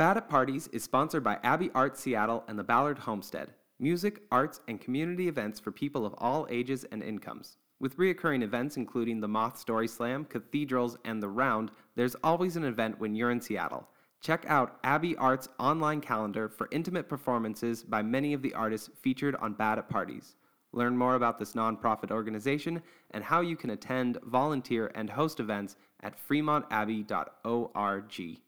Bad at Parties is sponsored by Abbey Art Seattle and the Ballard Homestead. Music, arts, and community events for people of all ages and incomes. With reoccurring events including the Moth Story Slam, Cathedrals, and The Round, there's always an event when you're in Seattle. Check out Abbey Art's online calendar for intimate performances by many of the artists featured on Bad at Parties. Learn more about this nonprofit organization and how you can attend, volunteer, and host events at fremontabbey.org.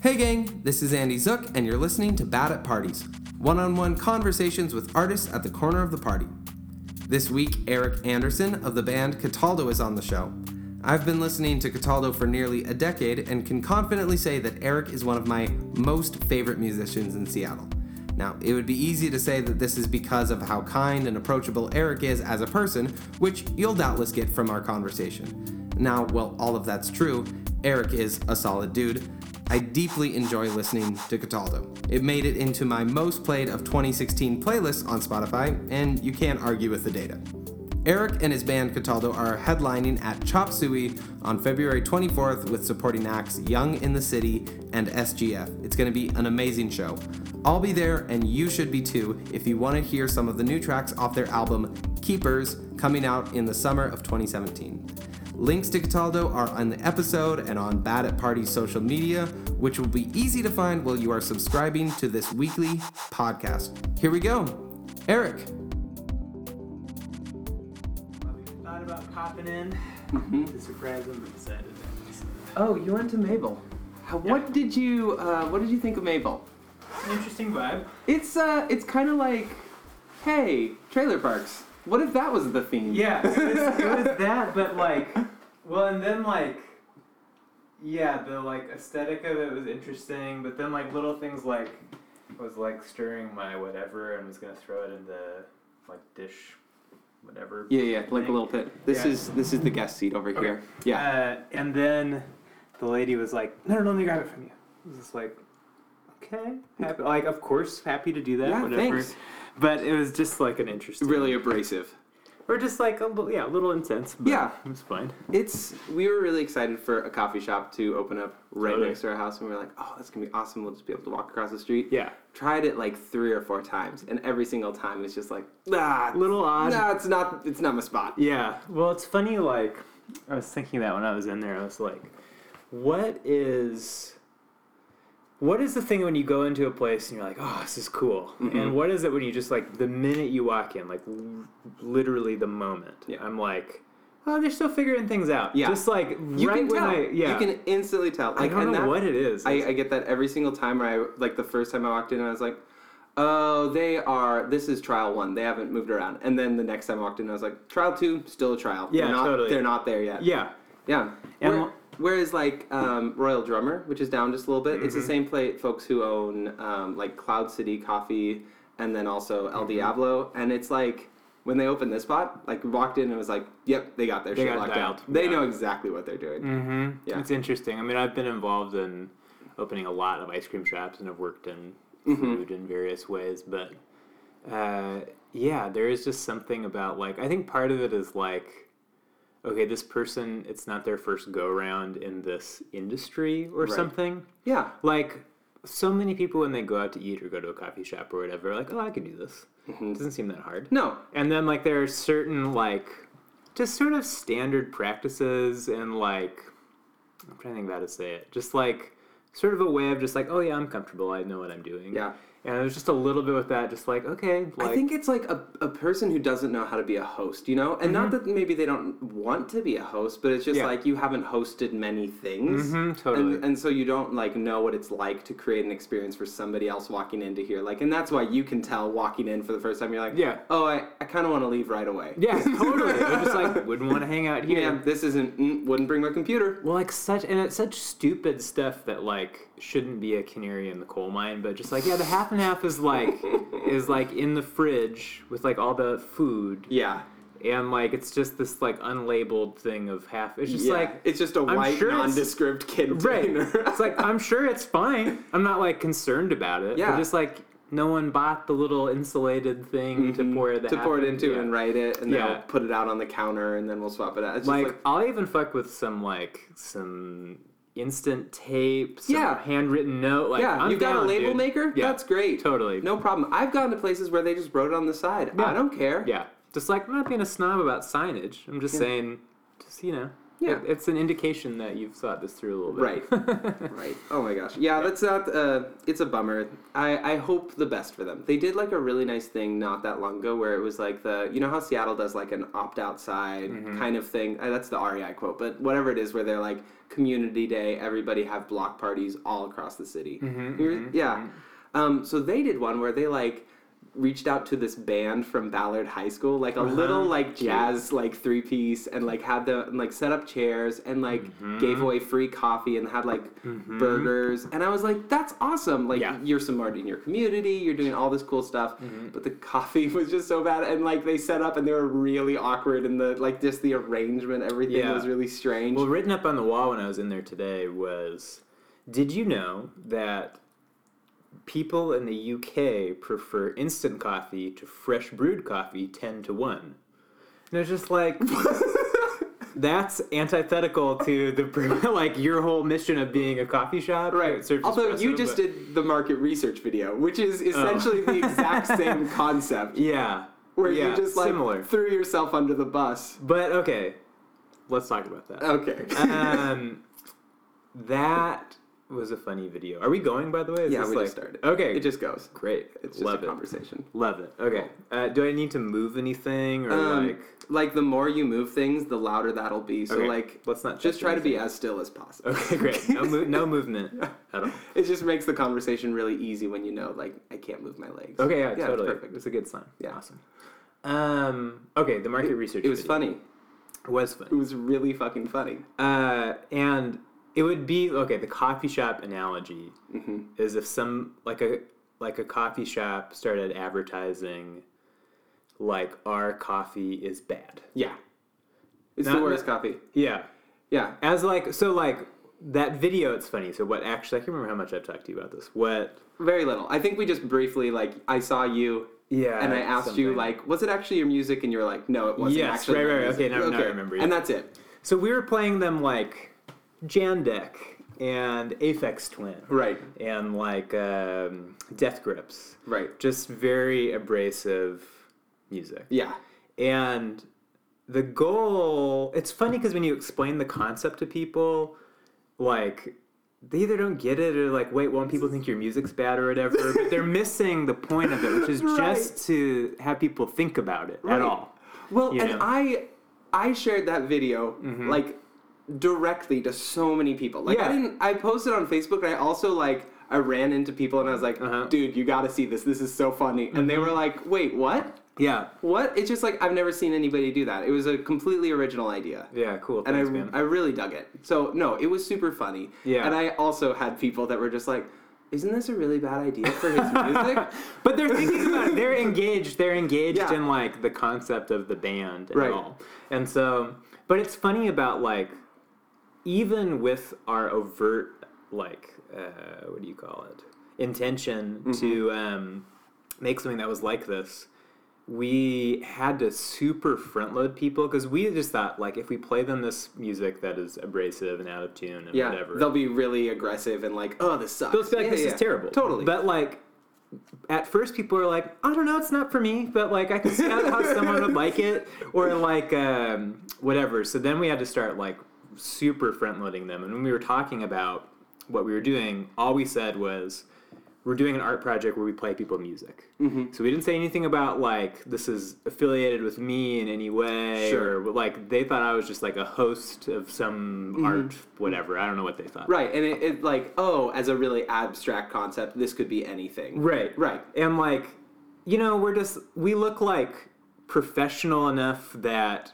Hey gang, this is Andy Zook, and you're listening to Bad at Parties one on one conversations with artists at the corner of the party. This week, Eric Anderson of the band Cataldo is on the show. I've been listening to Cataldo for nearly a decade and can confidently say that Eric is one of my most favorite musicians in Seattle. Now, it would be easy to say that this is because of how kind and approachable Eric is as a person, which you'll doubtless get from our conversation. Now, while all of that's true, Eric is a solid dude. I deeply enjoy listening to Cataldo. It made it into my most played of 2016 playlists on Spotify, and you can't argue with the data. Eric and his band Cataldo are headlining at Chop Suey on February 24th with supporting acts Young in the City and SGF. It's going to be an amazing show. I'll be there, and you should be too if you want to hear some of the new tracks off their album Keepers coming out in the summer of 2017. Links to Cataldo are on the episode and on Bad at Party social media, which will be easy to find while you are subscribing to this weekly podcast. Here we go. Eric. Thought about popping in to surprise him, but decided that Oh, you went to Mabel. How, What did you uh, What did you think of Mabel? it's an interesting vibe. It's uh, it's kind of like, hey, trailer parks. What if that was the theme? Yeah, it was, it was that, but like, well, and then like, yeah, the like aesthetic of it was interesting, but then like little things like was like stirring my whatever and was gonna throw it in the like dish, whatever. Yeah, yeah, like a little pit. This Yeah. is this is the guest seat over here. Yeah. Uh, and then the lady was like, "No, no, no, let me grab it from you." I was just like, "Okay, happy." Like, of course, happy to do that. Yeah, whatever. thanks. But it was just like an interesting, Really abrasive. or just like a little, yeah, a little intense. But Yeah. it was fine. It's we were really excited for a coffee shop to open up right Totally. next to our house, and we were like, "Oh, that's gonna be awesome! We'll just be able to walk across the street." Yeah, Tried it like three or four times, and every single time it's just like, ah, little odd. no, it's not, it's not my spot. Yeah. Well, it's funny. Like, I was thinking that when I was in there, I was like, "What is." What is the thing when you go into a place and you're like, oh, this is cool? Mhm. And what is it when you just like the minute you walk in, like l- literally the moment? Yeah. I'm like, oh, they're still figuring things out. Yeah. Just like You right can when tell. I, yeah. You can instantly tell. I don't and know that- what it is. I, I get that every single time where I like the first time I walked in, I was like, "Oh, they are. This is trial one. They haven't moved around." And then the next time I walked in, I was like, "Trial two, still a trial. Yeah, they're not, totally. They're not there yet." yeah. Yeah. And whereas like um, Royal Drummer, which is down just a little bit, it's the Mhm. same plate folks who own um, like Cloud City Coffee and then also El Mm-hmm. Diablo, and it's like. When they opened this spot, like walked in and was like, "Yep, they got their They shit got locked dialed. They Yeah. know exactly what they're doing." Mm-hmm. Yeah. It's interesting. I mean, I've been involved in opening a lot of ice cream shops and I've worked in Mhm. food in various ways, but uh, yeah, there is just something about like I think part of it is like, okay, this person, it's not their first go around in this industry or Right. something. Yeah. Like so many people when they go out to eat or go to a coffee shop or whatever, are like, oh, I can do this. Mhm. It doesn't seem that hard. No, And then like there are certain like just sort of standard practices and like I'm trying to think of how to say it. Just like sort of a way of just like, oh yeah, I'm comfortable. I know what I'm doing. Yeah. And there's just a little bit with that, just like, okay, like I think it's like a, a person who doesn't know how to be a host, you know? And not that maybe they don't want to be a host, but it's just Mm-hmm. Yeah. like you haven't hosted many things. Mhm, totally. And, and so you don't like know what it's like to create an experience for somebody else walking into here. Like, and that's why you can tell walking in for the first time, you're like, Yeah. oh, I, I kind of want to leave right away. yeah, totally. I'm just like wouldn't want to hang out here. Yeah, this isn't, mm, wouldn't bring my computer. Well, like such, and it's such stupid stuff that like shouldn't be a canary in the coal mine, but just like yeah, the half and half is like is like in the fridge with like all the food, Yeah. and like it's just this like unlabeled thing of half. It's just yeah. like it's just a I'm white, sure nondescript container. right. it's like I'm sure it's fine. I'm not like concerned about it. Yeah. but just like no one bought the little insulated thing to Mhm. pour the to pour it into Yeah. and write it, and then Yeah. I'll put it out on the counter, and then we'll swap it out. It's just like, like I'll even fuck with some like some instant tape, some Yeah. handwritten note. Like, yeah, I'm you've got a label dude. maker. Yeah, That's great. totally. No problem. I've gone to places where they just wrote it on the side. Yeah. I don't care. Yeah, just like I'm not being a snob about signage. I'm just Yeah. saying, just you know, Yeah. it- it's an indication that you've thought this through a little bit. Right. right. Oh my gosh. Yeah, that's not. Uh, it's a bummer. I I hope the best for them. They did like a really nice thing not that long ago where it was like the you know how Seattle does like an opt outside Mm-hmm. kind of thing. Uh, that's the REI quote, but whatever it is, where they're like community day, everybody have block parties all across the city. Mhm, You're- mhm, yeah. Um, so they did one where they like reached out to this band from Ballard High School, like a Uh-huh. little like jazz like three piece, and like had the and, like set up chairs and like Mm-hmm. gave away free coffee and had like burgers, and I was like, that's awesome! Like Yeah. Mm-hmm. you're supporting your community, you're doing all this cool stuff, but the coffee was just so bad, and like they set up and they were really awkward, and the like just the arrangement, everything Yeah. was really strange. Well, written up on the wall when I was in there today was, did you know that people in the UK prefer instant coffee to fresh brewed coffee ten to one? And it's just like. That's antithetical to the like your whole mission of being a coffee shop. Right. Although you just but- did the market research video, which is essentially the exact same concept, yeah, where yeah, you just like similar. threw yourself under the bus. But okay, let's talk about that. Okay. um, that was a funny video. Are we going, by the way? Is yeah, we like, just started. Okay, It just goes. great. It's just Love a it. conversation. Love it. Okay. Uh, do I need to move anything or Um, like? like the more you move things, the louder that'll be. So Okay, like, let's not just try to be as still as possible. Okay, great. No, mo- no movement at all. It just makes the conversation really easy when you know, like, I can't move my legs. Okay, yeah, Yeah, it's totally. perfect. It's a good sign. Yeah. Awesome. Um. Okay, the market research. It was video. funny. It was fun. It was really fucking funny. Uh, and it would be okay. The coffee shop analogy hmm is if some like a like a coffee shop started advertising like our coffee is bad. Yeah. It's Not- the worst coffee. Yeah. Yeah. As like so like that video it's funny. So what actually I can't remember how much I've talked to you about this. What Very little. I think we just briefly, like, I saw you Yeah. and I asked you, like, was it actually your music? And you were like, no, it wasn't Yes, actually right, right, right. Okay, now- now I remember, yeah. And that's it. So we were playing them like Jandek and Aphex Twin. Right. And like um, Death Grips. Right. Just very abrasive music. Yeah. And the goal, it's funny because when you explain the concept to people, like, they either don't get it or like, wait, won't people think your music's bad or whatever? but they're missing the point of it, which is Right. just to have people think about it Right. at all. Well, You and know? I I shared that video like directly to so many people. Like I Yeah. didn't I posted on Facebook and I also like I ran into people and I was like, Uh-huh. dude, you gotta see this. This is so funny. And they were like, wait, what? Yeah. What? It's just like I've never seen anybody do that. It was a completely original idea. Yeah, cool. And Thanks, I, man. I really dug it. So no, it was super funny. Yeah. And I also had people that were just like, isn't this a really bad idea for his music? But they're thinking about it. They're engaged. They're engaged Yeah. in like the concept of the band and Right. all. And so, but it's funny about like, even with our overt like, uh, what do you call it? Intention Mm-hmm. to um, make something that was like this. We had to super front load people because we just thought like if we play them this music that is abrasive and out of tune and yeah. whatever, They'll be really aggressive and like, oh, this sucks. They'll feel like Yeah, this yeah. is terrible. Totally. But like, at first, people are like, I don't know, it's not for me. But like, I can see how, how someone would like it, or like um, whatever. So then we had to start like super front loading them. And when we were talking about what we were doing, all we said was. We're doing an art project where we play people music. Mm-hmm. So we didn't say anything about like this is affiliated with me in any way, Sure. or like they thought I was just like a host of some art, whatever. I don't know what they thought. Mm-hmm. Right, and it, it like, oh, as a really abstract concept, this could be anything. Right. Right. And like, you know, we're just we look like professional enough that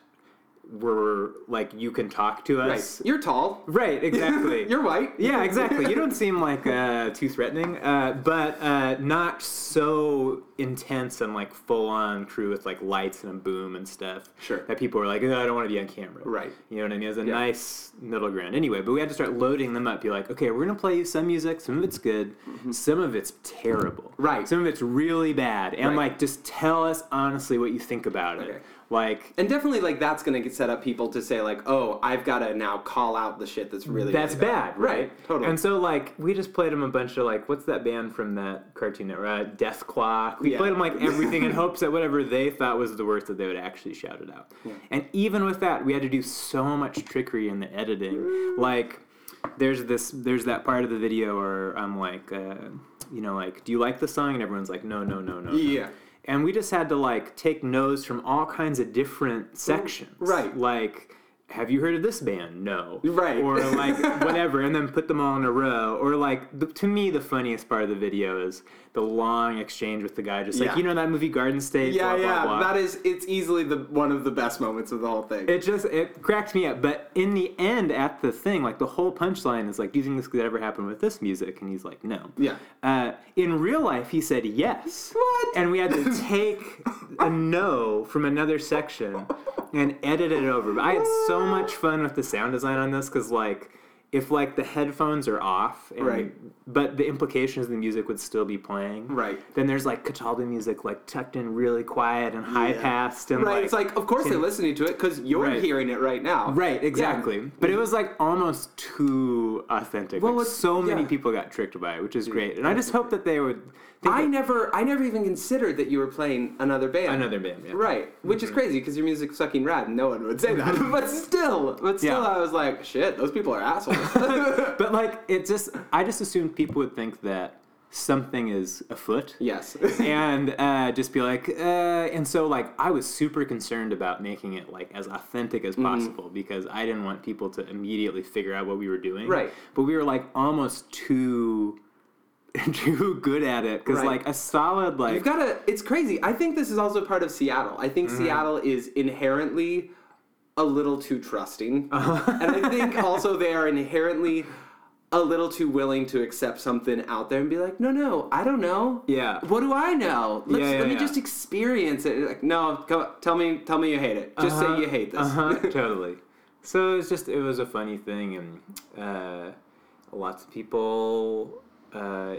we're like you can talk to Right. us. You're tall. Right, exactly. You're white. yeah, exactly. You don't seem like uh, too threatening, uh, but uh, not so intense and like full on crew with like lights and a boom and stuff. Sure. That people are like, "Oh, I don't want to be on camera. Right. You know what I mean? It's a Yeah. nice middle ground. Anyway, but we had to start loading them up. Be like, okay, we're gonna play you some music. Some of it's good. Some of it's terrible. Mm-hmm. Right. Some of it's really bad. And Right. like, just tell us honestly what you think about it. Okay. Like And definitely, like that's gonna get set up people to say, like, "Oh, I've got to now call out the shit that's really that's really bad, right? Totally. And so like we just played them a bunch of like what's that band from that cartoon network? Uh, Dethklok. We Yeah. played them like everything in hopes that whatever they thought was the worst that they would actually shout it out. And even with that, we had to do so much trickery in the editing. Like there's this there's that part of the video where I'm like uh, you know like do you like the song and everyone's like no no no no. no. And we just had to like take notes from all kinds of different sections. right. Like, have you heard of this band? No. Right. Or like whatever, and then put them all in a row. Or like, the, to me, the funniest part of the video is the long exchange with the guy, just like Yeah. you know that movie Garden State. yeah, blah, blah, yeah. blah. That is, it's easily the one of the best moments of the whole thing. It just it cracked me up. But in the end, at the thing, like the whole punchline is like, "Do you think this could ever happen with this music?" And he's like, "No." yeah. Uh, in real life, he said yes. What? And we had to take a no from another section and edit it over. But I had so much fun with the sound design on this because, like, if like the headphones are off, and, Right. But the implications of the music would still be playing. Right. Then there's like Cataldo music, like tucked in really quiet and high Yeah. passed, and Right. like, it's like, of course they're listening to it because you're Right. hearing it right now. Right, exactly. But it was like almost too authentic. Well, like, so many yeah. people got tricked by it, which is great. And I just hope that they would I never, I never even considered that you were playing another band. another band. Yeah. Right, which is crazy because your music's fucking rad. and No one would say that, but still, but still, Yeah. I was like, shit, those people are assholes. But like it just I just assumed people would think that something is afoot. yes. and uh, just be like, uh, and so like I was super concerned about making it like as authentic as possible because I didn't want people to immediately figure out what we were doing. Right. But we were like almost too too good at it because Right. like a solid like You've got to. It's crazy. I think this is also part of Seattle. I think Seattle is inherently a little too trusting, and I think also they are inherently a little too willing to accept something out there and be like, no, no, I don't know. Yeah. What do I know? Let's, Yeah, yeah, let me yeah. just experience it. Like, no, come, tell me, tell me you hate it. Just say you hate this. Uh-huh, totally. So it was just it was a funny thing, and uh, lots of people uh,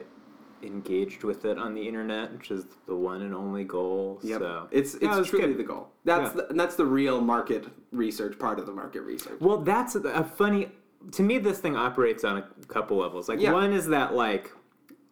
engaged with it on the internet, which is the one and only goal. Yep. So It's it's Yeah, it truly good. the goal. That's Yeah. the, that's the real market research part of the market research. Well, that's a, a funny. To me, this thing operates on a couple levels. Like Yeah. one is that like,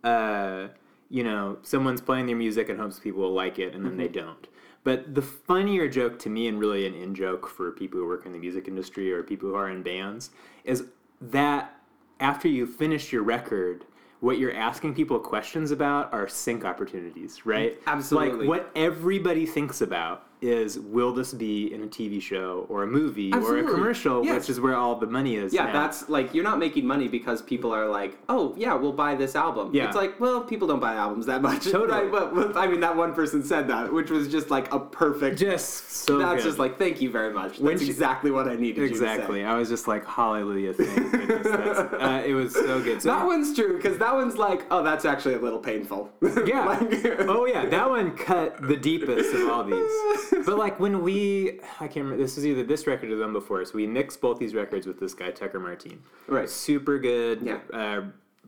uh, you know, someone's playing their music and hopes people will like it, and then they Mm-hmm. don't. But the funnier joke to me, and really an in joke for people who work in the music industry or people who are in bands, is that after you finish your record. What you're asking people questions about are sync opportunities, right? Absolutely. Like what everybody thinks about is will this be in a TV show or a movie or a commercial, Yes. which is where all the money is. Yeah, now. that's like you're not making money because people are like, oh yeah, we'll buy this album. Yeah. It's like, well, people don't buy albums that much. Totally. But, I mean, that one person said that, which was just like a perfect. just so that's good. just like, thank you very much. When That's she- exactly what I needed. exactly. You to say. I was just like hallelujah. Thank goodness. Uh, it was so good. So, That one's true because that one's like, oh, that's actually a little painful. Yeah. Like- oh yeah, that one cut the deepest of all these. But like when we, I can't remember. This is either this record or them before. So we mixed both these records with this guy Tucker Martin. Right. Super good. Yeah. Uh,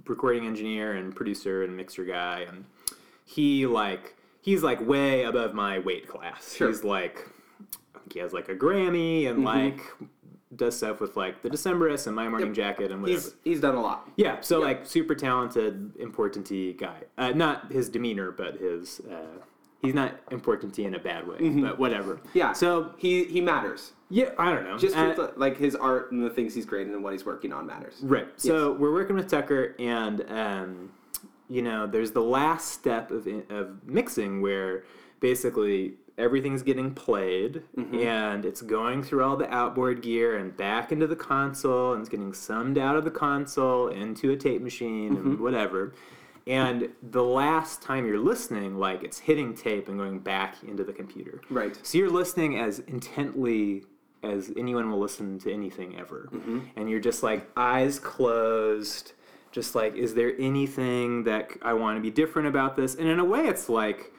recording engineer and producer and mixer guy, and he like he's like way above my weight class. Sure. He's like he has like a Grammy and Mm-hmm. like does stuff with like the Decemberists and My Morning Jacket and whatever. He's he's done a lot. Yeah, so like super talented, importanty guy. Uh, not his demeanor, but his. Uh, he's not importanty in a bad way, but whatever. Mm-hmm. Yeah. So he he matters. yeah, I don't know. Just Uh, the, like his art and the things he's creating and what he's working on matters. Right. So we're working with Tucker, and um, you know, there's the last step of of mixing where basically everything's getting played, and it's going through all the outboard gear and back into the console, and it's getting summed out of the console into a tape machine and whatever. And the last time you're listening, like it's hitting tape and going back into the computer. Right. So you're listening as intently as anyone will listen to anything ever. Mm-hmm. And you're just like eyes closed, just like, is there anything that I want to be different about this? And in a way, it's like,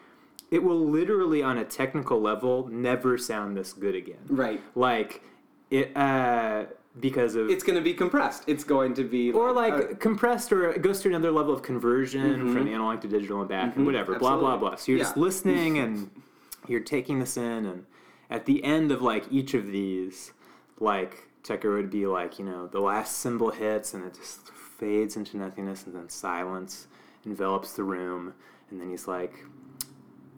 it will literally, on a technical level, never sound this good again. Right. Like, it, uh, because of. It's going to be compressed. It's going to be or like uh, compressed, or it goes to another level of conversion from analog to digital and back, and whatever, blah blah Mm-hmm. Blah. So you're just listening and you're taking this in, and at the end of like each of these, like Tucker would be like, you know, the last cymbal hits and it just fades into nothingness and then silence envelops the room and then he's like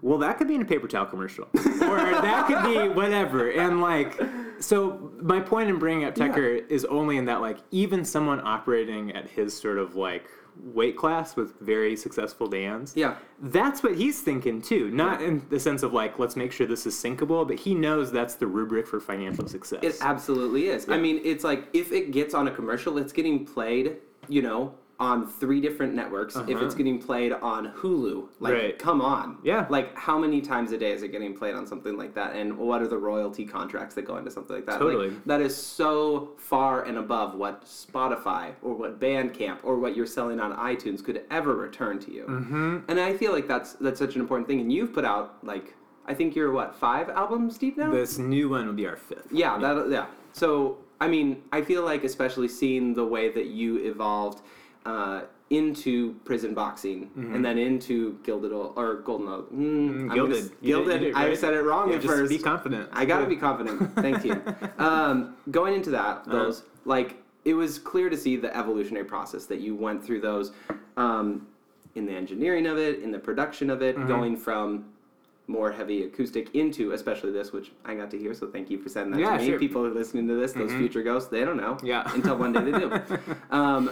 well that could be in a paper towel commercial or that could be whatever and like so my point in bringing up tucker is only in that like even someone operating at his sort of like weight class with very successful bands Yeah. that's what he's thinking too not in the sense of like let's make sure this is syncable but he knows that's the rubric for financial success It absolutely is. I mean, it's like if it gets on a commercial, it's getting played, you know, on three different networks. If Uh-huh. it's getting played on Hulu, like, Right. come on. Yeah. Like, how many times a day is it getting played on something like that? And what are the royalty contracts that go into something like that? Like, Totally. that is so far and above what Spotify or what Bandcamp or what you're selling on iTunes could ever return to you. Mm-hmm. And I feel like that's that's such an important thing. And you've put out like I think you're what five albums deep now. this new one will be our fifth Yeah, that yeah. So I mean, I feel like especially seeing the way that you evolved uh, into prison boxing and then into Gilded O- or Golden Oak. Mm, Mm-hmm. Gilded. gonna s- You did- you Gilded. I said it wrong Yeah, at just first. be confident I gotta Good. be confident. Thank you. um, going into that, Uh-huh. those like it was clear to see the evolutionary process that you went through those um, in the engineering of it, in the production of it, Mm-hmm. going from more heavy acoustic into especially this, which I got to hear. So thank you for sending that Yeah, to me. sure. Mm-hmm. People are listening to this, those future ghosts, they don't know. Yeah. Until one day they do. um,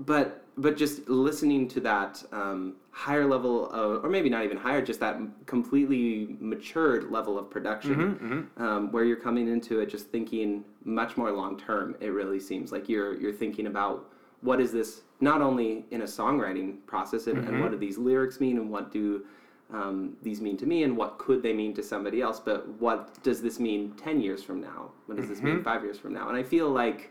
but but just listening to that um, higher level of, or maybe not even higher, just that completely matured level of production, Um, where you're coming into it just thinking much more long term. It really seems. Like you're you're thinking about what is this not only in a songwriting process and, and what do these lyrics mean and what do um, these mean to me and what could they mean to somebody else but what does this mean 10 years from now? What does this mean five years from now? And i feel like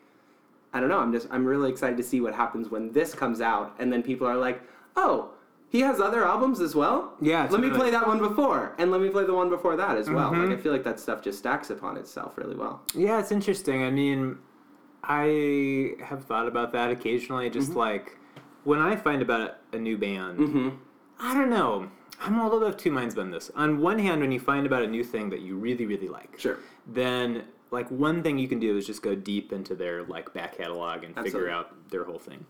i don't know i'm just i'm really excited to see what happens when this comes out and then people are like oh he has other albums as well Yeah, let me play that one before and let me play the one before that as well like i feel like that stuff just stacks upon itself really well Yeah, it's interesting. I mean, I have thought about that occasionally. Just Mm-hmm. like when I find about a new band, I don't know. I'm a little bit of two minds on this. On one hand, when you find about a new thing that you really, really like, Sure. then like one thing you can do is just go deep into their like back catalog and Absolutely. figure out their whole thing.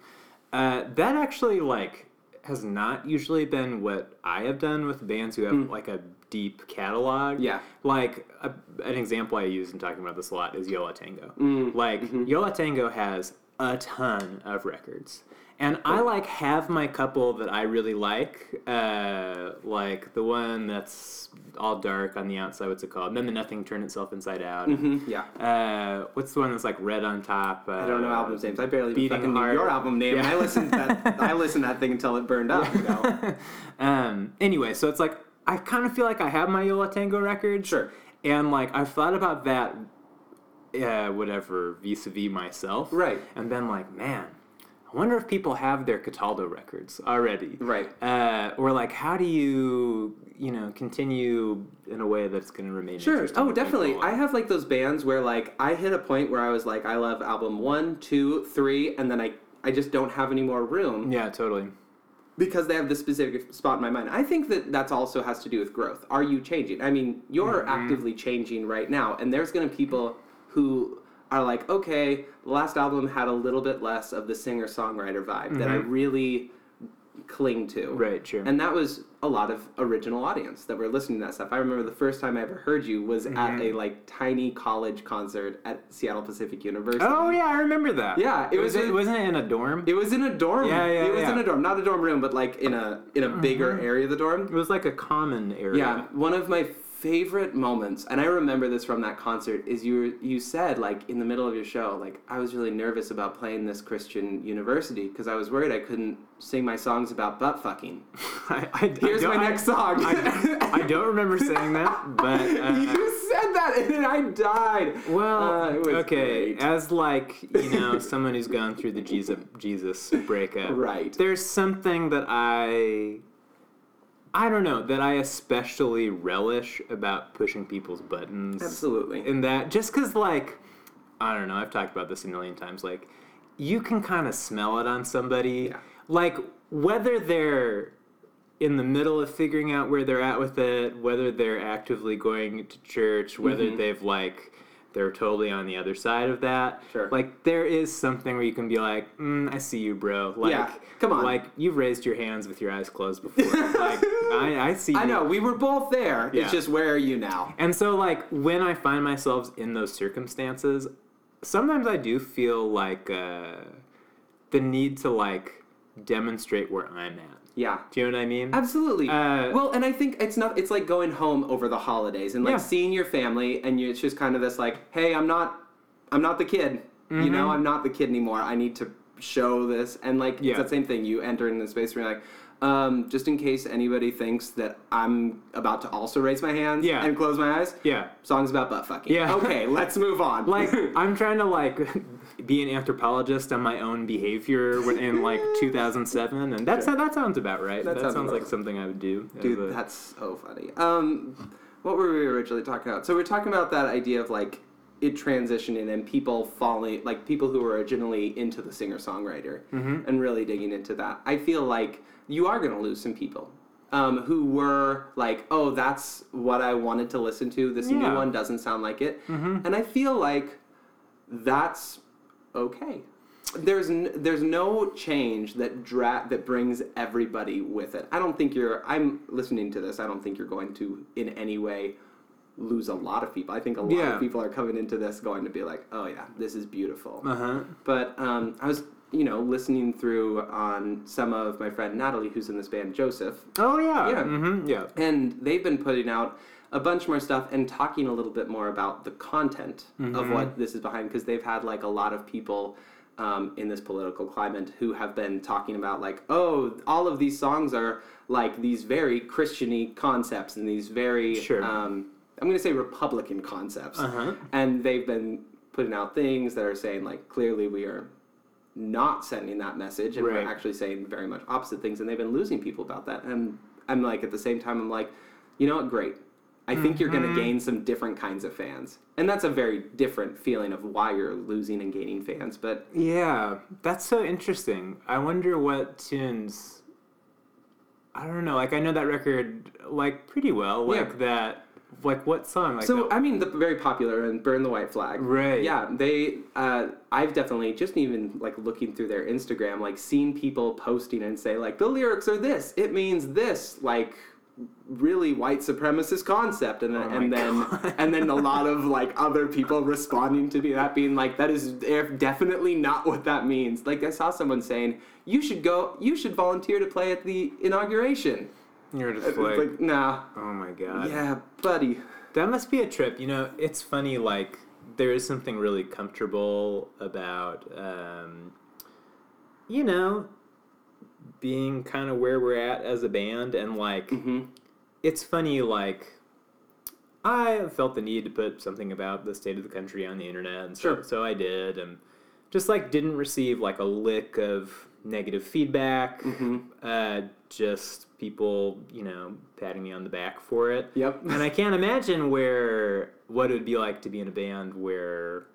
Uh, that actually like has not usually been what I have done with bands who have like a deep catalog. Yeah. Like a, an example I use in talking about this a lot is Yo La Tengo. Mm, Like mm-hmm. Yo La Tengo has a ton of records. And I like have my couple that I really like, uh, like the one that's all dark on the outside. What's it called? And then the nothing turned itself inside out. Mhm, yeah Uh, what's the one that's like red on top? Uh, I don't know album names. I barely even fucking knew your album name. Yeah. I listened to that. I listened to that thing until it burned up. You know? Um, anyway, so it's like I kind of feel like I have my Yo La Tengo record. Sure. And like I've thought about that, uh, whatever vis-a-vis myself. Right. And then like, man, I wonder if people have their Cataldo records already. Right. Uh, or like, how do you, you know, continue in a way that's going to remain Sure. Oh, definitely. I have like those bands where like I hit a point where I was like, I love album one, two, three, and then I I just don't have any more room Yeah, totally. because they have this specific spot in my mind. I think that that's also has to do with growth. Are you changing? I mean, you're Mm-hmm. actively changing right now, and there's going to people who are like, okay, the last album had a little bit less of the singer songwriter vibe that I really cling to. Mm-hmm. Right, sure. And that was a lot of original audience that were listening to that stuff. I remember the first time I ever heard you was at Mm-hmm. a like tiny college concert at Seattle Pacific University. oh yeah, I remember that. Yeah, it was it, a- wasn't it in a dorm? It was in a dorm. Yeah, yeah, It was yeah. Mm-hmm. in a dorm, not a dorm room, but like in a in a bigger area of the dorm. It was like a common area. Yeah, one of my favorite moments, and I remember this from that concert, is you you said like in the middle of your show, like I was really nervous about playing this Christian university because I was worried I couldn't sing my songs about butt fucking. I, I, Here's I my next song. I, don't remember saying that, but uh, you said that, and then I died. well, Uh, okay. great. As like you know, someone who's gone through the Jesus Jesus breakup, Right. There's something that I, I don't know, that I especially relish about pushing people's buttons. Absolutely. in that just because like i don't know i've talked about this a million times like you can kind of smell it on somebody Yeah. like whether they're in the middle of figuring out where they're at with it, whether they're actively going to church, whether Mhm. they've like they're totally on the other side of that. Sure. Like there is something where you can be like, mm, I see you, bro. Like, Yeah, come on. Like you've raised your hands with your eyes closed before. like I, I see. You. I you. know we were both there. Yeah. It's just where are you now? And so, like, when I find myself in those circumstances, sometimes I do feel like uh, the need to, like, demonstrate where I'm at. Yeah. Do you know what I mean? Absolutely. Uh, well, and I think it's not. It's like going home over the holidays and like Yeah. seeing your family, and you, it's just kind of this like, hey, I'm not, I'm not the kid. You know, I'm not the kid anymore. I need to show this, and like Mm-hmm. Yeah. it's that same thing. You enter in the space where you're like. Um, just in case anybody thinks that I'm about to also raise my hands Yeah. and close my eyes, Yeah. songs about butt fucking. Yeah. Okay, let's move on. Like, I'm trying to, like, be an anthropologist on my own behavior when- in, like, 2007, and that's that sounds about right. That That, sounds sounds like something I would do. Dude, a- that's so funny. Um, what were we originally talking about? So we're talking about that idea of like it transitioning and people falling, like people who were originally into the singer songwriter Mhm. and really digging into that. I feel like you are going to lose some people. Um, who were like, oh, that's what I wanted to listen to. This Yeah. new one doesn't sound like it, Mhm. and I feel like that's okay. There's n- there's no change that dra- that brings everybody with it. I don't think you're. I'm listening to this. I don't think you're going to in any way lose a lot of people. I think a lot Yeah. of people are coming into this going to be like, oh yeah, this is beautiful. Uh-huh. But um, I was you know listening through on some of my friend Natalie, who's in this band Joseph, Oh, yeah. Yeah. hmm Yeah. and they've been putting out a bunch more stuff and talking a little bit more about the content of Mhm. what this is behind because they've had like a lot of people um, in this political climate who have been talking about like oh all of these songs are like these very christiany concepts and these very Sure. um, i'm going to say republican concepts Uh-huh. and they've been putting out things that are saying like clearly we are not sending that message and Right. we're actually saying very much opposite things and they've been losing people about that and i'm like at the same time i'm like you know what great i think you're going to gain some different kinds of fans and that's a very different feeling of why you're losing and gaining fans but Yeah, that's so interesting. I wonder what tunes. I don't know. Like I know that record like pretty well. Like Yeah. that. Like what song? Like so that- i mean the very popular and burn the white flag right. Yeah, they. Uh, I've definitely just even like looking through their Instagram, like seen people posting and say like the lyrics are this, it means this, like really white supremacist concept, and then Oh and then God. and then a lot of like other people responding to be that being like that is definitely not what that means. Like I saw someone saying you should go, you should volunteer to play at the inauguration. You're just like, like nah, oh my god. yeah, buddy. That must be a trip. You know, it's funny. Like there is something really comfortable about, um, you know, being kind of where we're at as a band, and like hmm it's funny. Like I felt the need to put something about the state of the country on the internet, and so, Sure. so I did, and just like didn't receive like a lick of negative feedback. hmm Uh, just people, you know, patting me on the back for it. Yep. And I can't imagine where what it would be like to be in a band where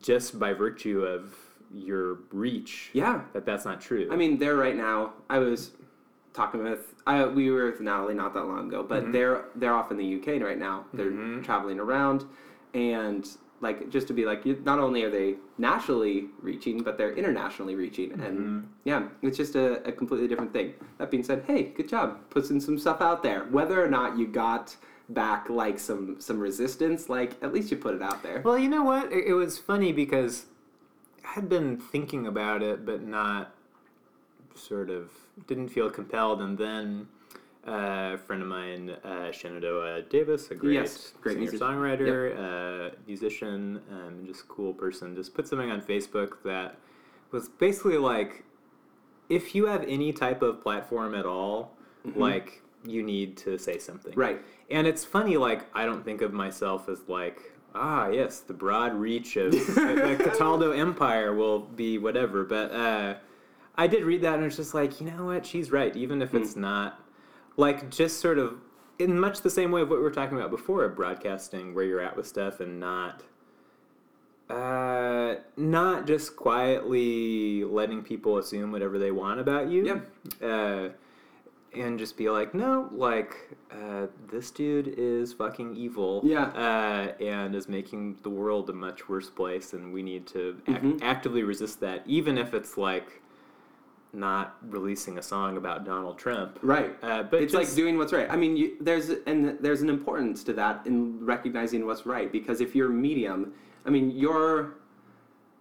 just by virtue of your reach, Yeah. that that's not true. I mean, they're right now. I was talking with I we were with Natalie not that long ago, but Mhm. they're they're off in the UK right now. They're Mhm. traveling around, and like just to be like, not only are they nationally reaching, but they're internationally reaching, Mm-hmm. and yeah, it's just a, a completely different thing. That being said, hey, good job putting some stuff out there. Whether or not you got back like some some resistance, like at least you put it out there. well, you know what? It, it was funny because I had been thinking about it, but not sort of didn't feel compelled, and then. Uh, a friend of mine, uh, Shenandoah Davis, a great, Yes, great singer songwriter, uh, musician, um, just cool person, just put something on Facebook that was basically like, if you have any type of platform at all, like you need to say something. Mm-hmm. Right. And it's funny, like I don't think of myself as like, ah, yes, the broad reach of the Cataldo Empire will be whatever. But uh, I did read that, and it's just like, you know what? She's right. Even if it's not, like, just sort of in much the same way of what we were talking about before of broadcasting, where you're at with stuff, and not. Uh, not just quietly letting people assume whatever they want about you. Yeah. Uh, and just be like, no, like uh, this dude is fucking evil. Yeah. Uh, and is making the world a much worse place, and we need to ac- Mhm. actively resist that, even if it's like not releasing a song about Donald Trump. Right. Uh, but it's just- like doing what's right. I mean, you, there's and there's an importance to that in recognizing what's right because if you're medium, I mean, your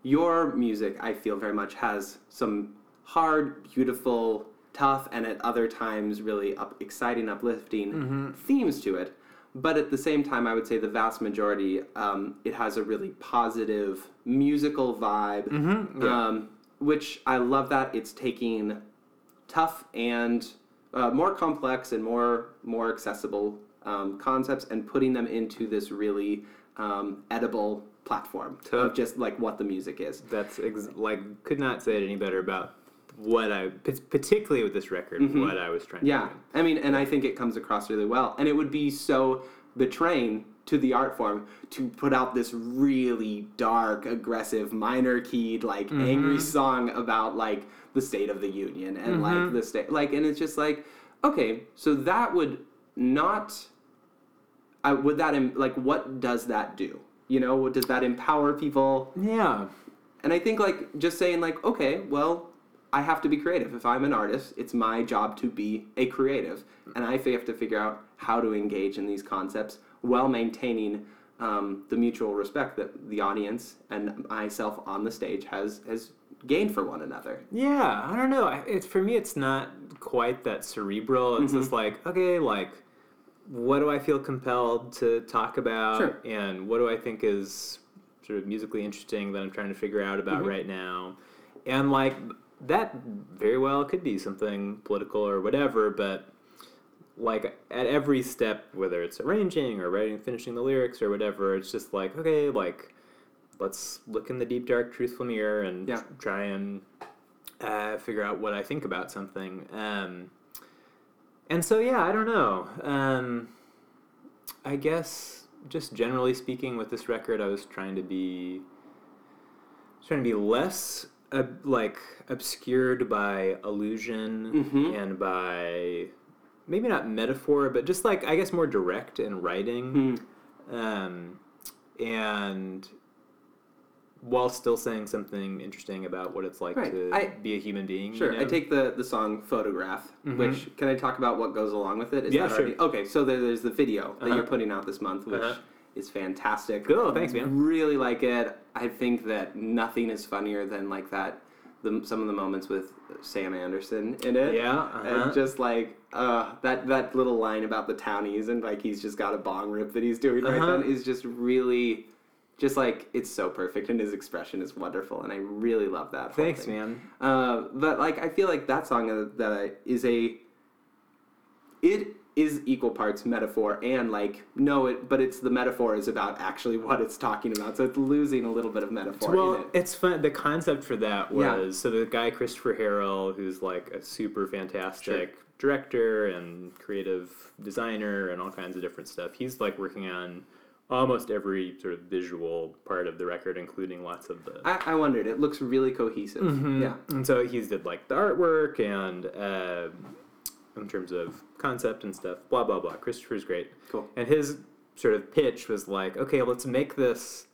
your music, I feel very much has some hard, beautiful, tough, and at other times really up, exciting, uplifting Mm-hmm. themes to it. But at the same time, I would say the vast majority, um, it has a really positive musical vibe, Mhm, yeah. um, which I love. That it's taking tough and uh, more complex and more more accessible um, concepts and putting them into this really um, edible platform To- of just like what the music is. That's ex- like could not say it any better about what I particularly with this record what I was trying Mm-hmm. Yeah, to do. I mean, and I think it comes across really well. And it would be so betraying to the art form to put out this really dark, aggressive, minor keyed, like Mm-hmm. angry song about like the state of the union and Mm-hmm. like the state, like, and it's just like, okay, so that would not, I would that em- like what does that do? You know, what does that empower people? Yeah. And I think like just saying like, okay, well, I have to be creative. If I'm an artist, it's my job to be a creative, and I have to figure out how to engage in these concepts while maintaining um, the mutual respect that the audience and myself on the stage has has gained for one another. Yeah, I don't know. It's for me. It's not quite that cerebral. It's Mm-hmm. just like okay, like what do I feel compelled to talk about, Sure. and what do I think is sort of musically interesting that I'm trying to figure out about Mm-hmm. right now, and like that very well could be something political or whatever, but like at every step, whether it's arranging or writing, finishing the lyrics or whatever, it's just like okay, like let's look in the deep dark truthful mirror and Yeah. try and uh, figure out what I think about something. Um, and so yeah, I don't know. Um, I guess just generally speaking, with this record, I was trying to be trying to be less uh, like obscured by illusion Mhm. and by maybe not metaphor, but just like I guess more direct in writing, Hmm. um, and while still saying something interesting about what it's like Right. to I- be a human being. you Sure. I take the the song "Photograph," Mhm. which can I talk about what goes along with it? Is Yeah, that sure. already- Okay, so there, there's the video that Uh-huh. you're putting out this month, which Uh-huh. Is fantastic. Cool, thanks, man. Really like it. I think that nothing is funnier than like that. The, some of the moments with Sam Anderson in it. Yeah, uh-huh. And just like uh, that that little line about the townies and like he's just got a bong rip that he's doing right Uh-huh. then is just really just like it's so perfect and his expression is wonderful and I really love that. Thanks, thing. man. Uh, but like I feel like that song uh, that I, is a it is equal parts metaphor and like no it but it's the metaphor is about actually what it's talking about so it's losing a little bit of metaphor in Well, it. it's fun. The concept for that Yeah. was so the guy Christopher Harrell, who's like a super fantastic director and creative designer and all kinds of different stuff. He's like working on almost every sort of visual part of the record, including lots of the I, I wondered it looks really cohesive Mm-hmm. yeah And so he's did like the artwork and uh, in terms of concept and stuff, blah blah blah. Christopher's great. Cool. And his sort of pitch was like, okay, let's make this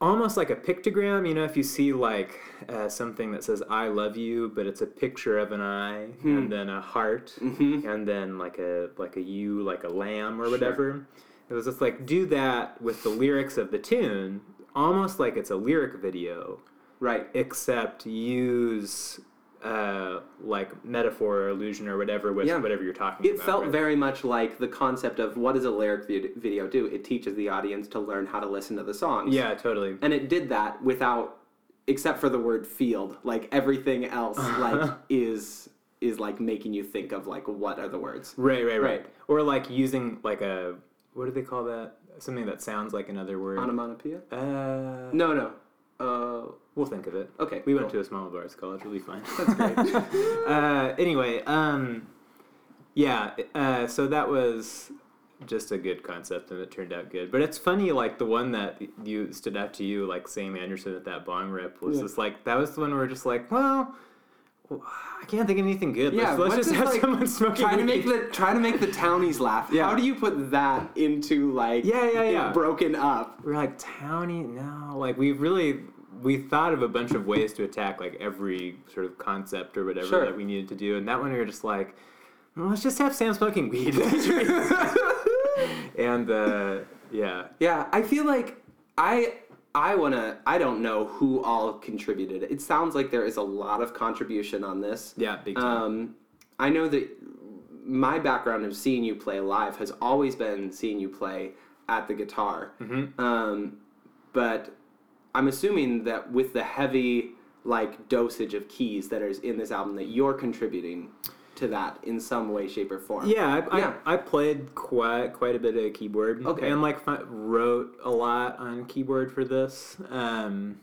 almost like a pictogram. You know, if you see like uh, something that says "I love you," but it's a picture of an eye and then a heart Mhm. and then like a like a U, like a lamb or whatever. It was just like do that with the lyrics of the tune, almost like it's a lyric video right except use uh, like metaphor or illusion or whatever with Yeah. whatever you're talking it about. It felt right? very much like the concept of what does a lyric vid- video do it teaches the audience to learn how to listen to the songs yeah, totally. and it did that without except for the word field like everything else like is is like making you think of like what are the words Right, right, right, Right. Or like using like a what do they call that? Something that sounds like another word. onomatopoeia uh, no no uh we'll think of it. okay We went cool. to a small arts college. We'll be fine. that's great uh, anyway, um, yeah. Uh, so that was just a good concept, and it turned out good. But it's funny, like the one that you stood out to you, like Sam Anderson at that bong rip, was Yeah. just like that was the one where we're just like, well, I can't think of anything good. Yeah, let's, let's just have like, someone smoking. trying to make weed. the trying to make the townies laugh. Yeah. How do you put that into like Yeah, yeah, yeah. broken up? We're like townie No, like we've really we thought of a bunch of ways to attack like every sort of concept or whatever Sure. that we needed to do, and that one we were just like, well, let's just have Sam smoking weed. and uh, yeah, Yeah, I feel like I I wanna I don't know who all contributed. It sounds like there is a lot of contribution on this. yeah, big time. Um, I know that my background of seeing you play live has always been seeing you play at the guitar. Mm-hmm. Um, but I'm assuming that with the heavy like dosage of keys that is in this album, that you're contributing to that in some way, shape, or form. Yeah, I, Yeah. I, I played quite quite a bit of keyboard. Okay. and like wrote a lot on keyboard for this. Um,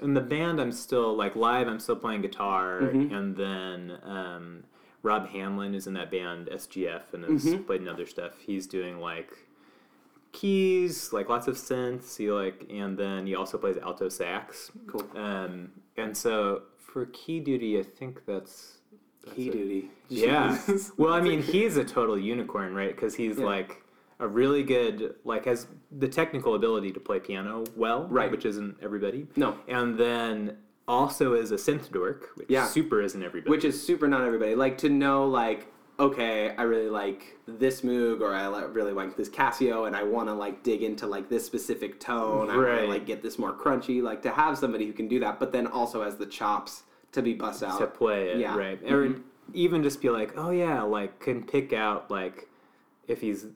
in the band, I'm still like live. I'm still playing guitar, Mhm. and then um, Rob Hanlon is in that band SGF and has Mhm. played in other stuff. He's doing like keys, like lots of synths. He like, and then he also plays alto sax. Cool. Um, and so for key duty, I think that's. Key duty. Yeah. Well, I mean, he's a total unicorn, right? Because he's Yeah. like a really good, like, has the technical ability to play piano well, Right. Which isn't everybody. No. And then also is a synth dork, which Yeah. super isn't everybody. which is super not everybody. Like to know like okay, I really like this Moog or I really like this Casio and I want to like dig into like this specific tone. I want Right. to like get this more crunchy. Like to have somebody who can do that, but then also has the chops to be bust out. to play it, Yeah. right? Mhm. Or even just be like, oh yeah, like can pick out like if he's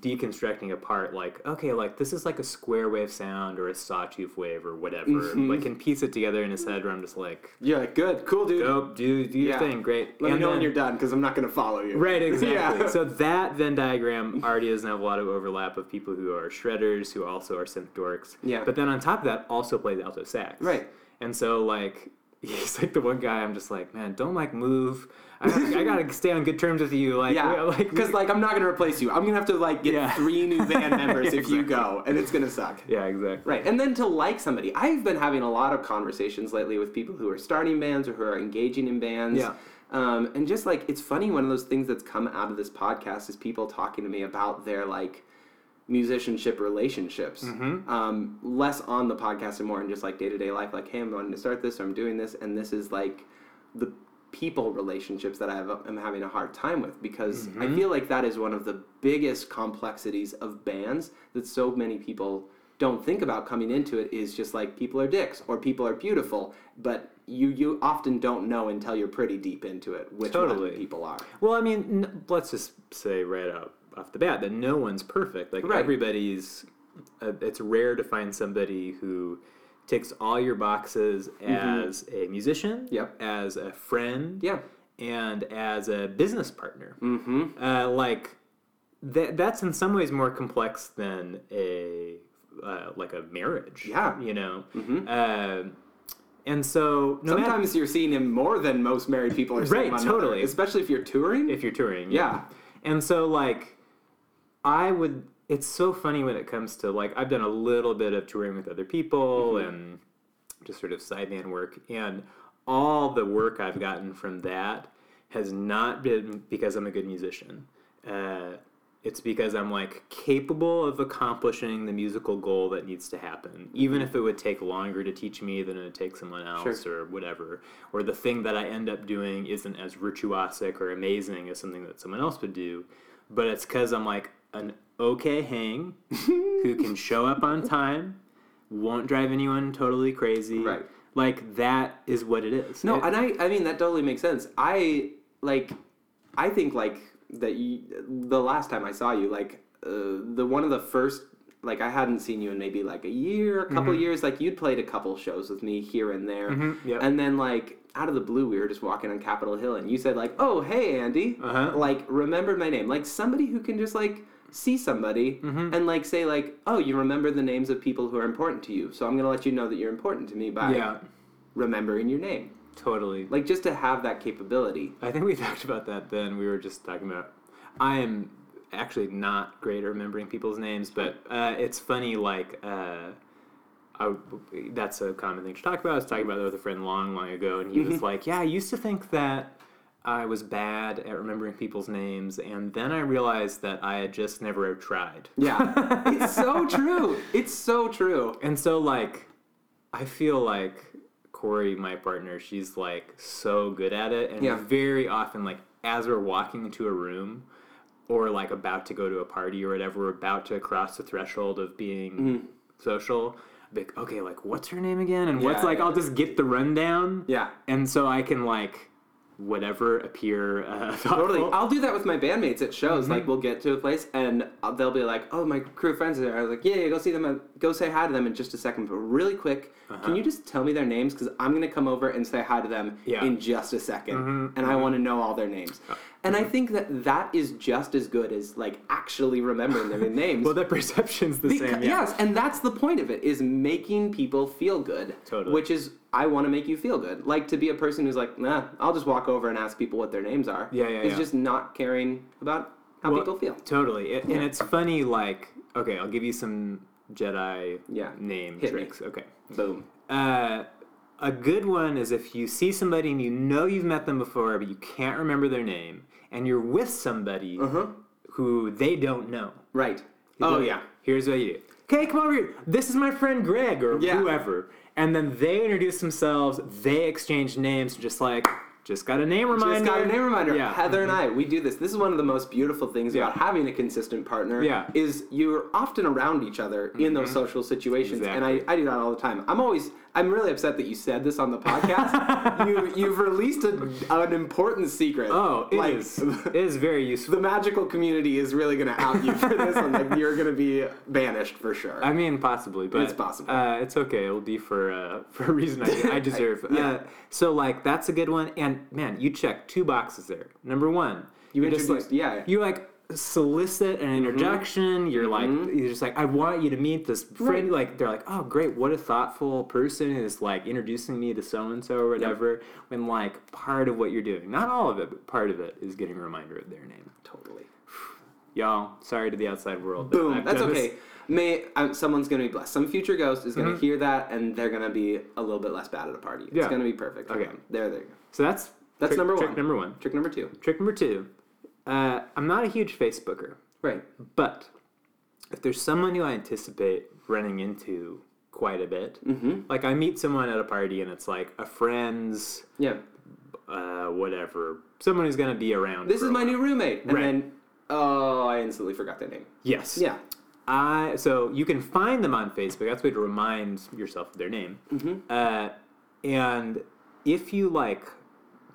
deconstructing a part, like okay, like this is like a square wave sound or a sawtooth wave or whatever. Mhm. Like can piece it together in his head where I'm just like, You're like good, cool, dude. go do do your Yeah. thing, great. Let me And know when you're done because I'm not gonna follow you. Right, exactly. Yeah. So that Venn diagram already doesn't have a lot of overlap of people who are shredders, who also are synth dorks. Yeah. But then on top of that, also play the alto sax. Right. And so like he's like the one guy I'm just like, man, don't like move. I gotta, I gotta stay on good terms with you. Like, Yeah, like because like I'm not gonna replace you. I'm gonna have to like get Yeah. three new band members if you go, and it's gonna suck. yeah, exactly. Right, and then to like somebody, I've been having a lot of conversations lately with people who are starting bands or who are engaging in bands. Yeah. Um, and just like it's funny, one of those things that's come out of this podcast is people talking to me about their like musicianship relationships. Mm-hmm. Um, less on the podcast and more in just like day to day life. Like, hey, I'm wanting to start this, or I'm doing this, and this is like the people relationships that I have, am having a hard time with because I feel like that is one of the biggest complexities of bands that so many people don't think about coming into it is just like people are dicks or people are beautiful, but you you often don't know until you're pretty deep into it which Totally. people are. Well, I mean, n- let's just say right out off the bat that no one's perfect. Like Right. everybody's, uh, it's rare to find somebody who ticks all your boxes as a musician, Mm-hmm. Yep. as a friend, Yeah. and as a business partner. Mm-hmm. Uh, like that, that's in some ways more complex than a uh, like a marriage. Yeah. you know. Mhm. Uh, and so no matter Sometimes you're seeing him more than most married people are seeing Right, one another, totally. especially if you're touring. if you're touring. Yeah. And so like I would it's so funny when it comes to like I've done a little bit of touring with other people Mm-hmm. and just sort of sideman work and all the work I've gotten from that has not been because I'm a good musician. Uh, it's because I'm like capable of accomplishing the musical goal that needs to happen, even if it would take longer to teach me than it would take someone else or whatever. Or the thing that I end up doing isn't as virtuosic or amazing as something that someone else would do, but it's because I'm like an okay hang who can show up on time, won't drive anyone totally crazy. Right. Like that is what it is. No, It- and I I mean that totally makes sense. I like I think like that you the last time I saw you like uh, the one of the first like I hadn't seen you in maybe like a year, a couple years. Like you'd played a couple shows with me here and there, Mhm, yep. and then like out of the blue, we were just walking on Capitol Hill, and you said like, "Oh, hey, Andy," Uh-huh. like remembered my name, like somebody who can just like see somebody Mm-hmm. and like say like, "Oh, you remember the names of people who are important to you," so I'm gonna let you know that you're important to me by yeah, remembering your name. totally. Like just to have that capability. I think we talked about that then. We were just talking about. I am actually not great at remembering people's names, but uh, it's funny. Like uh, I, that's a common thing to talk about. I was talking about that with a friend long, long ago, and he was like, "Yeah, I used to think that I was bad at remembering people's names, and then I realized that I had just never tried." Yeah. it's so true. It's so true. And so, like, I feel like Corey, my partner, she's like so good at it, and Yeah. very often, like, as we're walking into a room. Or like about to go to a party or whatever, we're about to cross the threshold of being Mm-hmm. social. Be like, okay, like what's her name again? And what's like, yeah. I'll just get the rundown. Yeah. And so I can like, whatever appear uh, Totally. I'll do that with my bandmates at shows. Like, mm-hmm. we'll get to a place and they'll be like, "Oh, my crew of friends are there." I was like, "Yeah, yeah, go see them. Go say hi to them in just a second. But really quick, uh-huh. can you just tell me their names? Because I'm gonna come over and say hi to them Yeah. in just a 2nd mm-hmm. and I mm-hmm. want to know all their names." Oh. And I think that that is just as good as like actually remembering their names. Well, the perception's the Beca- same. Yeah. Yes, and that's the point of it is making people feel good. Totally. Which is I want to make you feel good. Like to be a person who's like, nah, I'll just walk over and ask people what their names are. Yeah, yeah, Is yeah. just not caring about how Well, people feel. Totally. It, And it's funny, like, okay, I'll give you some Jedi Yeah. name Hit me. tricks. Okay. Boom. Uh, a good one is if you see somebody and you know you've met them before, but you can't remember their name, and you're with somebody Uh-huh. who they don't know. Right. Oh yeah. Here's what you do. Okay, come over here. This is my friend Greg or Yeah. whoever. And then they introduce themselves. They exchange names, just like, just got a name reminder. Just got a name reminder. Yeah. Mm-hmm. Heather and I, we do this. This is one of the most beautiful things Yeah. about having a consistent partner. Yeah. Mm-hmm. Is you're often around each other in those social situations, and I, I do that all the time. I'm always I'm really upset that you said this on the podcast. you you've released a, an important secret. Oh, it like, is. It is very useful. The magical community is really going to out you for this, and like you're going to be banished for sure. I mean, possibly, but It's possible. Uh, it's okay. It'll be for uh, for a reason I, I deserve. uh, so, like, that's a good one. And man, you check two boxes there. Number one, You introduced- like, yeah. You like solicit an introduction. You're like, you're just like, I want you to meet this friend. Right. Like, they're like, oh, great, what a thoughtful person is like introducing me to so and so or whatever. When like part of what you're doing, not all of it, but part of it is getting a reminder of their name. totally. Y'all, sorry to the outside world. Boom. I've That's done this- okay. May um, someone's to be blessed. Some future ghost is going to Mhm. hear that, and they're to be a little bit less bad at a party. It's Yeah. to be perfect. Okay. them. There, there you go. So that's That's trick, number trick one. number one. Trick number two. Trick number two. Uh, I'm not a huge Facebooker, Right. but if there's someone who I anticipate running into quite a bit, Mm-hmm. like I meet someone at a party and it's like a friend's, Yeah. uh, whatever, someone who's gonna be around. This is my new roommate, and Right. then oh, I instantly forgot their name. Yes. Yeah. I so you can find them on Facebook. That's a way to remind yourself of their name. Mhm. Uh, and if you like,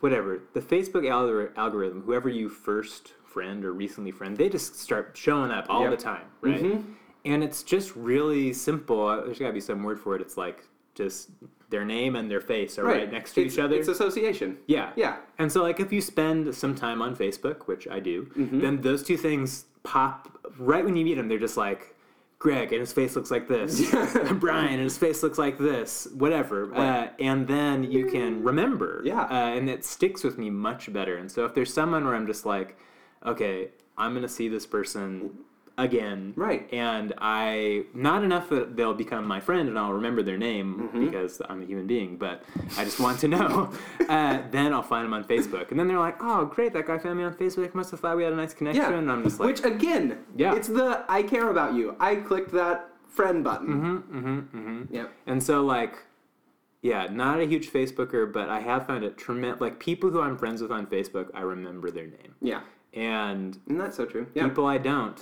whatever the Facebook algor- algorithm, whoever you first friend or recently friend, they just start showing up all Yep. the time, right? Mhm. And it's just really simple. Uh, There's got to be some word for it. It's like just their name and their face are right, next to It's- each other. It's association. yeah. Yeah. And so, like, if you spend some time on Facebook, which I do, Mm-hmm. then those two things pop right when you meet them. They're just like, Greg, and his face looks like this. Brian, and his face looks like this. Whatever. Uh, and then you can remember. Yeah. Uh, and it sticks with me much better. And so, if there's someone where I'm just like, okay, I'm going to see this person again. Right. And I, not enough that they'll become my friend and I'll remember their name Mm-hmm. because I'm a human being, but I just want to know. uh, then I'll find them on Facebook. And then they're like, oh, great, that guy found me on Facebook. Must have thought we had a nice connection. Yeah. And I'm just like, Which again, Yeah. it's the I care about you. I clicked that friend button. mm-hmm, mm-hmm, mm-hmm. Yep. And so, like, yeah, not a huge Facebooker, but I have found it tremendous. Like, people who I'm friends with on Facebook, I remember their name. Yeah. And Isn't that so true? Yeah. people I don't.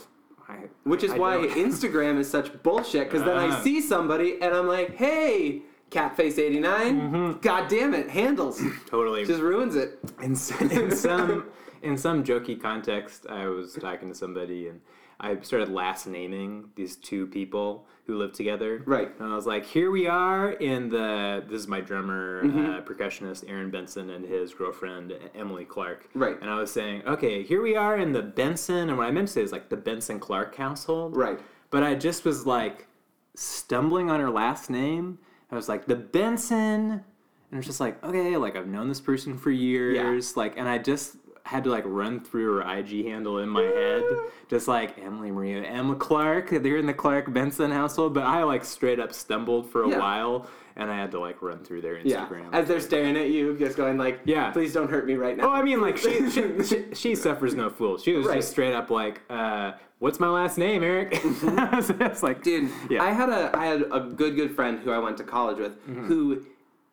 I, Which is I why don't. Instagram is such bullshit. Because then I Uh. see somebody and I'm like, hey, Catface89, Mm-hmm. god damn it, handles. totally. Just ruins it. in, in some in some jokey context, I was talking to somebody and I started last naming these two people who live together. Right. And I was like, here we are in the. This is my drummer, Mm-hmm. uh, percussionist Aaron Benson, and his girlfriend Emily Clark. Right. And I was saying, okay, here we are in the Benson, and what I meant to say is like the Benson Clark household. Right. But I just was like stumbling on her last name. I was like, the Benson. And it's just like, okay, like I've known this person for years. Like, and I just had to like run through her IG handle in my head, mm. just like Emily Maria, Emma Clark. They're in the Clark Benson household, but I like straight up stumbled for a Yeah. while, and I had to like run through their Instagram Yeah. As they're staring at you, just going like, Yeah. please don't hurt me right now. Oh, I mean, like she she, she, she suffers no fools. She was Right. just straight up like, uh, "What's my last name, Eric?" Mm-hmm. it's like, Dude, Yeah. I had a I had a good good friend who I went to college with mm-hmm. who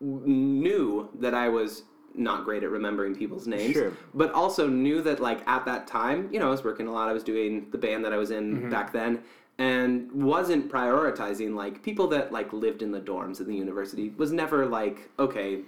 knew that I was not great at remembering people's names, Sure. but also knew that like at that time, you know, I was working a lot. I was doing the band that I was in mm-hmm. back then, and wasn't prioritizing like people that like lived in the dorms in the university. Was never like okay.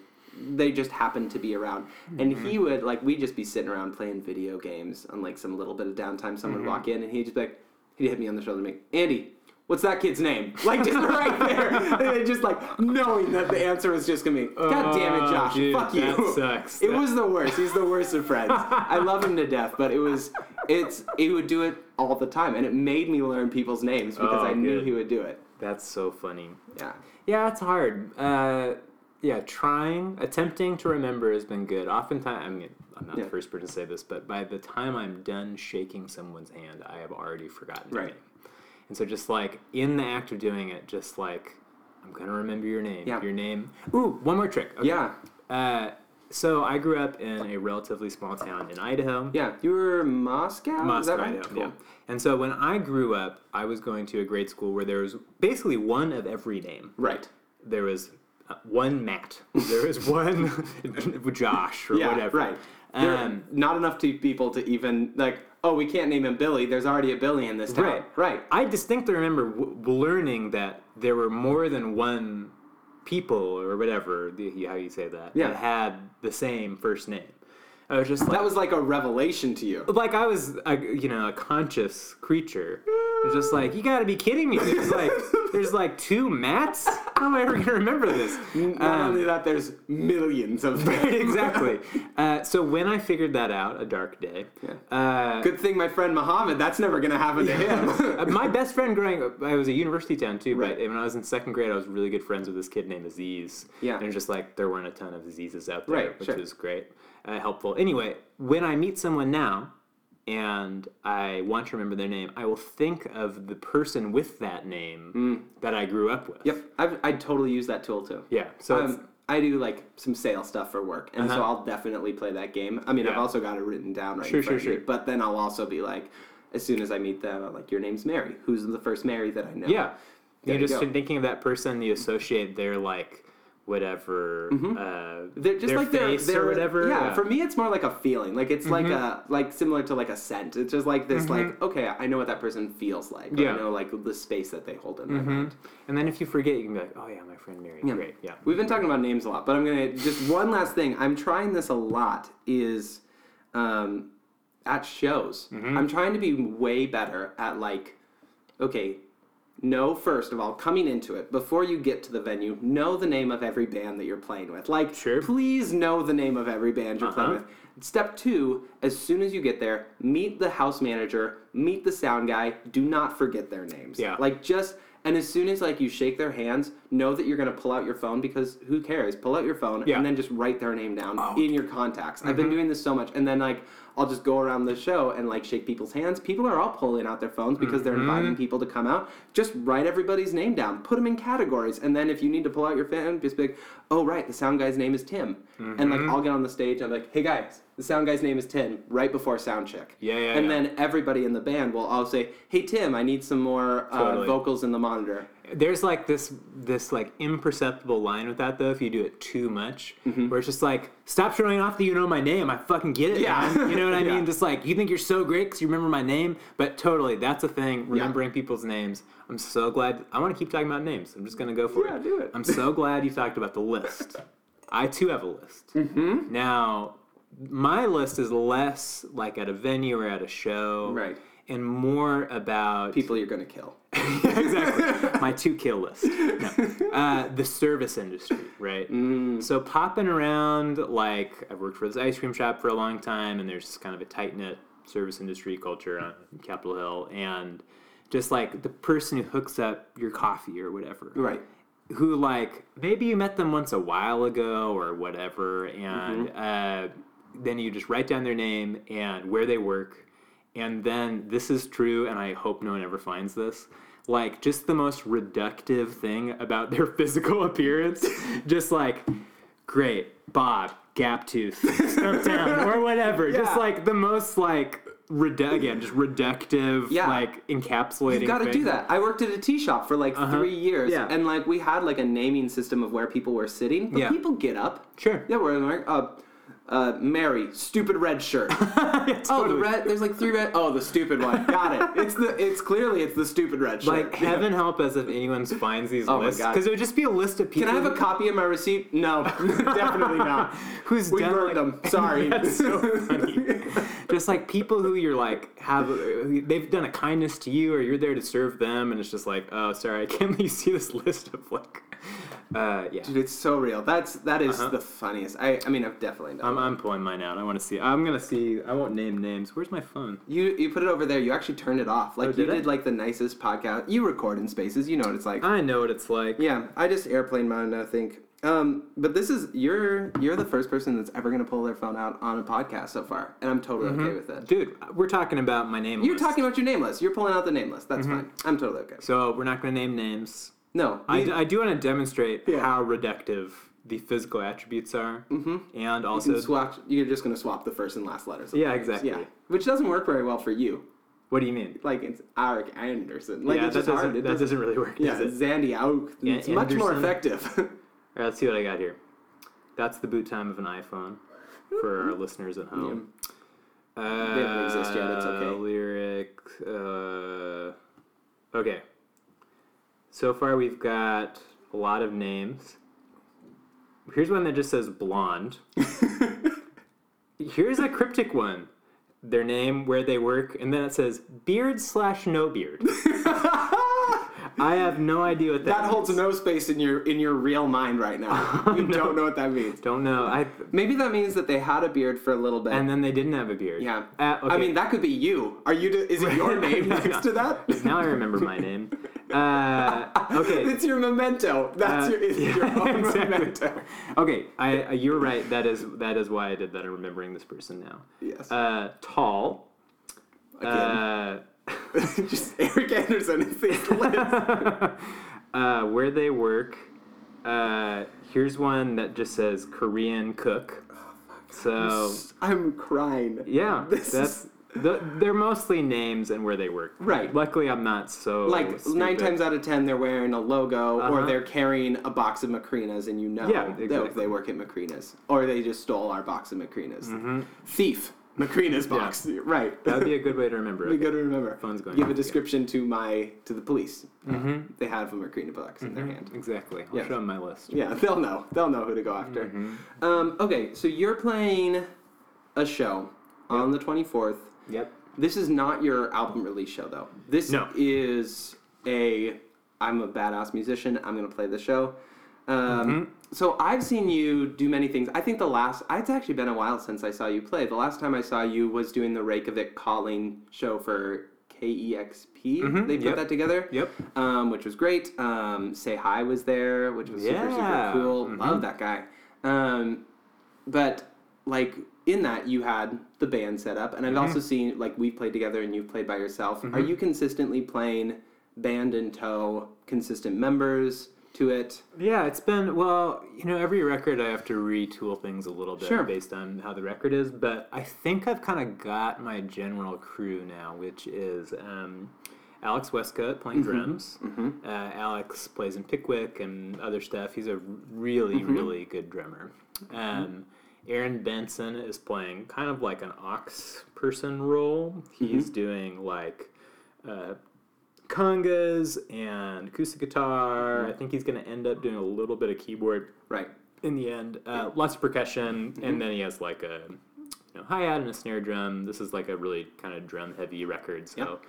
They just happened to be around, and he mm-hmm. would like we'd just be sitting around playing video games on like some little bit of downtime. Someone would mm-hmm. walk in, and he'd just be like, he'd hit me on the shoulder and be like, Andy, what's that kid's name? Like just right there. And just like knowing that the answer was just gonna be, God damn it, Oh, Josh, dude, fuck you. that sucks. It That- was the worst. He's the worst of friends. I love him to death, but it was it's he would do it all the time and it made me learn people's names because Oh, I knew he would do it. That's so funny. Yeah. Yeah, it's hard. Uh, yeah, trying, attempting to remember has been good. Oftentimes, I mean, I'm not Yeah. the first person to say this, but by the time I'm done shaking someone's hand, I have already forgotten Right. name. And so, just like in the act of doing it, just like I'm gonna remember your name. Yeah. Your name. Ooh, one more trick. Okay. Yeah. Uh, so I grew up in a relatively small town in Idaho. Yeah. You were Moscow? Is Moscow, that right? Idaho, Cool. yeah. And so when I grew up, I was going to a grade school where there was basically one of every name. Right. There was uh, one Matt. There was one Josh or Yeah, whatever. right. Um, not enough to people to even like, oh, we can't name him Billy. There's already a Billy in this town. Right. Right. I distinctly remember w- learning that there were more than one people or whatever, the, how you say that, Yeah. that had the same first name. I was just like, That was like a revelation to you. like I was, a, you know, a conscious creature. Just like, you got to be kidding me. There's like, there's like two Matts. How am I ever gonna remember this? Not Um, only that, there's millions of them. Right, exactly. Uh, so when I figured that out, a dark day. Uh, Good thing my friend Muhammad, that's never to happen to him. uh, my best friend growing up, I was a university town too, Right. but when I was in second grade, I was really good friends with this kid named Aziz. Yeah. And it was just like there weren't a ton of Azizes out there, Right, which sure. was great, uh, helpful. Anyway, when I meet someone now and I want to remember their name, I will think of the person with that name that I grew up with. Mm. yep. I've, I totally use that tool too. Yeah. So Um, I do like some sales stuff for work, and so Uh-huh. I'll definitely play that game. I mean, I've also got it written down right Sure, front sure, me, But then I'll also be like, as soon as I meet them, I'm like, "Your name's Mary. Who's the first Mary that I know?" Yeah. There you you just go. thinking of that person, you associate their like whatever uh, They're just their like they're, face they're or whatever. Yeah, for me, it's more like a feeling. Like it's like Mm-hmm. a like similar to like a scent. It's just like this. Like okay, I know what that person feels like. Yeah. Mm-hmm. I know like the space that they hold in their mind. and then if you forget, you can be like, oh yeah, my friend Mary. Yeah. Great. Yeah. We've been talking about names a lot, but I'm gonna just one last thing. I'm trying this a lot. Is um, at shows. Mm-hmm. I'm trying to be way better at like, okay, know first of all coming into it before you get to the venue. Know the name of every band that you're playing with. Like, Sure. please know the name of every band you're playing Uh-huh. with. Step two, as soon as you get there, meet the house manager, meet the sound guy. Do not forget their names. Yeah. Like just and as soon as like you shake their hands, know that you're gonna pull out your phone because who cares? Pull out your phone Yeah. and then just write their name down Oh. in your contacts. I've been doing this so much, and then like I'll just go around the show and like shake people's hands. People are all pulling out their phones because they're inviting people to come out. Just write everybody's name down, put them in categories, and then if you need to pull out your phone, just be like, oh right, the sound guy's name is Tim, and like I'll get on the stage. I'm like, hey guys, the sound guy's name is Tim. Right before sound check. Yeah, yeah, And yeah. then everybody in the band will all say, hey Tim, I need some more uh, Totally. vocals in the monitor. There's like this this like imperceptible line with that though if you do it too much, Mm-hmm. where it's just like stop showing off that you know my name. I fucking get it. Yeah. man." You know what I Yeah. mean? Just like you think you're so great because you remember my name, but totally that's a thing. Remembering people's names. I'm so glad. I want to keep talking about names. I'm just gonna go for Yeah, it. do it. I'm so glad you talked about the list. I too have a list. Mm-hmm. Now, my list is less like at a venue or at a show, Right. and more about People you're gonna kill. exactly. My two kill list. No. Uh, the service industry, right? Mm. So popping around, like I've worked for this ice cream shop for a long time, and there's kind of a tight knit service industry culture on Capitol Hill, and just like the person who hooks up your coffee or whatever, Right. who like maybe you met them once a while ago or whatever, and uh, then you just write down their name and where they work, and then this is true, and I hope no one ever finds this. Like just the most reductive thing about their physical appearance, just like great Bob Gap Tooth or whatever, Yeah. just like the most like redu- again just reductive, Yeah. like encapsulating. You got to do that. I worked at a tea shop for like three years, Yeah. and like we had like a naming system of where people were sitting. But Yeah. people get up. Sure. Yeah, we're like, uh, uh, Mary, stupid red shirt. Oh, the red. There's like three red. Oh, the stupid one. Got it. It's the. It's clearly it's the stupid red shirt. Like heaven help us if anyone finds these Oh my lists God. because it would just be a list of people. Can I have a copy of my receipt? No, definitely not. Who's We done, burned like- them. Sorry. That's so funny. just like people who you're like have they've done a kindness to you or you're there to serve them and it's just like oh sorry I can't let you see this list of like uh yeah Dude, it's so real. That's that is Uh-huh. the funniest. I I mean I've definitely done. I'm, that. I'm pulling mine out I want to see I'm gonna see I won't name names where's my phone You you put it over there. You actually turned it off. Like Oh, you did I? did like the nicest podcast. You record in spaces. You know what it's like. I know what it's like Yeah, I just airplane mode. I think. Um, but this is you're you're the first person that's ever gonna pull their phone out on a podcast so far, and I'm totally okay with it. dude we're talking about my name You're list. talking about your name list. You're pulling out the name list. Mm-hmm. That's fine. I'm totally okay. so we're not gonna name names No, I, we- d- I do want to demonstrate Yeah. how reductive the physical attributes are mm-hmm. and also can swap. You're just gonna swap the first and last letters. of Yeah, names. exactly. Yeah, which doesn't work very well for you. what do you mean Like it's Eric Anderson. Like yeah it's that just doesn't hard. It that doesn't- doesn't really work Yeah, does it? Zandy Auk. Yeah, It's much more Anderson. effective. All right, let's see what I got here. That's the boot time of an iPhone for our listeners at home. Uh, They don't exist yet, it's okay. Lyric. Uh, okay. So far, we've got a lot of names. Here's one that just says blonde. Here's a cryptic one. Their name, where they work, and then it says beard slash no beard. I have no idea what that. That holds means. no space in your in your real mind right now. You don't know what that means. Don't know. I Maybe that means that they had a beard for a little bit. and then they didn't have a beard. yeah. Uh, okay. I mean, that could be you. Are you? Is it your name No, next to that? now I remember my name. Uh, okay. it's your memento. That's Uh, your, it's yeah, your own exactly. memento. Okay, I, uh, you're right. That is that is why I did that. I'm remembering this person now. Yes. Uh, tall. Again. Uh, Just Eric Anderson is this list. uh, where they work. Uh, here's one that just says Korean cook. So I'm crying. yeah, This that's the, they're mostly names and where they work. Right. Luckily, I'm not so Like nine times out of ten, they're wearing a logo or Uh-huh. they're carrying a box of Macrinas, and you know Yeah, exactly. they work at Macrinas, or they just stole our box of Macrinas. Thief, Macrinas box. Right. Mm-hmm. That'd be a good way to remember Be it. good to remember. Phone's going Give a again. description to my to the police. Mm-hmm. They have a Macrina box in their hand. Exactly. I'll Yes. show them my list. Yeah, they'll know. They'll know who to go after. Mm-hmm. Um, okay, so you're playing a show on the 24th. Yep. This is not your album release show, though. This No. is a I'm a badass musician. I'm gonna play the show. Um, Mm-hmm. So I've seen you do many things. I think the last it's actually been a while since I saw you play. The last time I saw you was doing the Reykjavik Calling show for KEXP. Mhm, They put yep. that together. Yep. Um, which was great. Um, Say Hi was there, which was super super Yeah. cool. Love that guy. Um, but like in that you had the band set up and i've Mm-hmm. also seen like we've played together and you've played by yourself are you consistently playing band in tow consistent members to it Yeah, it's been well, you know, every record I have to retool things a little bit Sure. based on how the record is, but I think I've kind of got my general crew now, which is um, Alex Westcott playing drums. Uh, Alex plays in Pickwick and other stuff. He's a really, really good drummer. Um, Aaron Benson is playing kind of like an aux person role. He's doing like uh, congas and acoustic guitar. I think he's going to end up doing a little bit of keyboard right in the end. Uh, lots of percussion, and then he has like a you know, hi hat and a snare drum. This is like a really kind of drum heavy record, so Yep.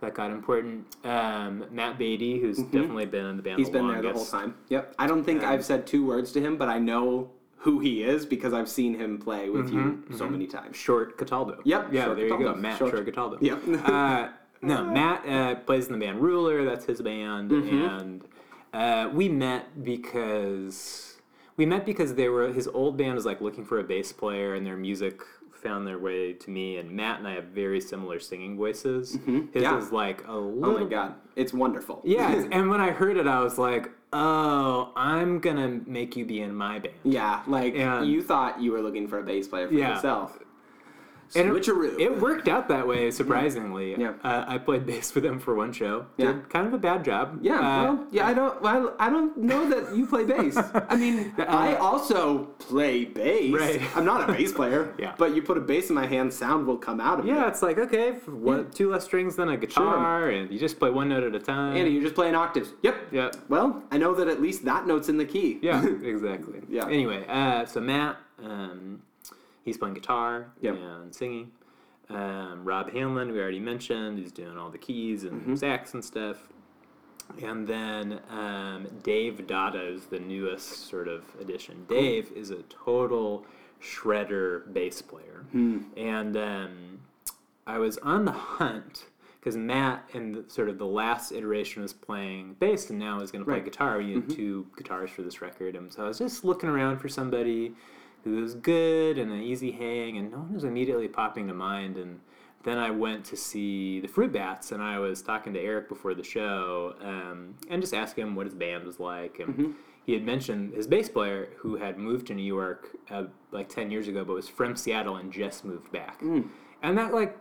that got important. Um, Matt Batey, who's definitely been in the band he's the been there the whole time yep i don't think Um, i've said two words to him but i know who he is because i've seen him play with you Mm-hmm, so many times Short Cataldo. Yep, Yeah, Short there you go. Matt Short- Short, Cataldo. Yep. uh, no, Matt uh, plays in the band Ruler. That's his band, Mm-hmm. and uh, we met because We met because they were his old band was like looking for a bass player, and their music found their way to me. And Matt and I have very similar singing voices. His Mm-hmm. Yeah. is like a Oh my god, it's wonderful. Yeah, and when I heard it, I was like, "Oh, I'm gonna make you be in my band." Yeah, like And- you thought you were looking for a bass player for Yeah. yourself. And it- Switcheroo. It worked out that way, surprisingly. Yeah. Uh, I played bass with them for one show. Yeah. Did kind of a bad job. Yeah, Uh, well, yeah, I don't, well, I don't know that you play bass. I mean, I also play bass. Right. I'm not a bass player. Yeah. But you put a bass in my hand, sound will come out of Yeah, it. Yeah. It's like okay, f- one, two less strings than a guitar, and you just play one note at a time. And you're just playing octaves. Yep. Yeah. Well, I know that at least that note's in the key. Yeah, exactly. Yeah. Anyway, uh, so Matt, um, he's playing guitar Yep. and singing. Um, Rob Hanlon, we already mentioned, he's doing all the keys and Mm-hmm. sax and stuff. And then um, Dave Dada is the newest sort of addition. Dave is a total shredder bass player. Hmm. And um, I was on the hunt because Matt in the, sort of the last iteration was playing bass and now is going to play Right. Mm-hmm. guitar. We had two guitars for this record, and so I was just looking around for somebody who was good and an easy hang, and no one was immediately popping to mind. And then I went to see the Fruit Bats, and I was talking to Eric before the show, um, and just asking him what his band was like, and. Mm-hmm. He had mentioned his bass player, who had moved to New York uh, like ten years ago, but was from Seattle and just moved back, Mm. and that like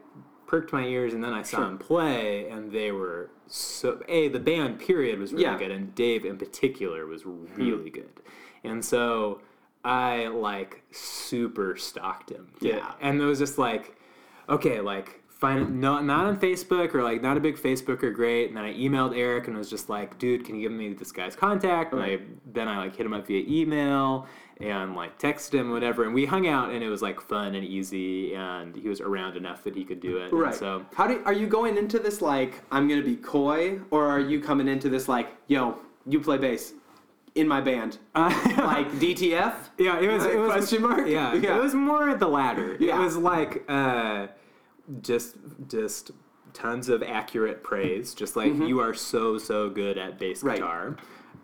perked my ears. And then I saw Sure. him play, and they were so a the band period was really Yeah. good, and Dave in particular was really good, and so I like super stalked him. Yeah. and it was just like, okay, like. Find, no, not on Facebook or like not a big Facebooker, great. And then I emailed Eric and was just like, dude, can you give me this guy's contact? And I, then I like hit him up via email and like texted him, whatever. And we hung out and it was like fun and easy. And he was around enough that he could do it. And Right. so how do are you going into this like I'm gonna be coy, or are you coming into this like, yo, you play bass in my band, like DTF? Yeah, it was. It was Question mark? Yeah, Yeah. it was more the latter. Yeah. It was like uh, just just tons of accurate praise. Just like you are so so good at bass Mm-hmm. Right. guitar.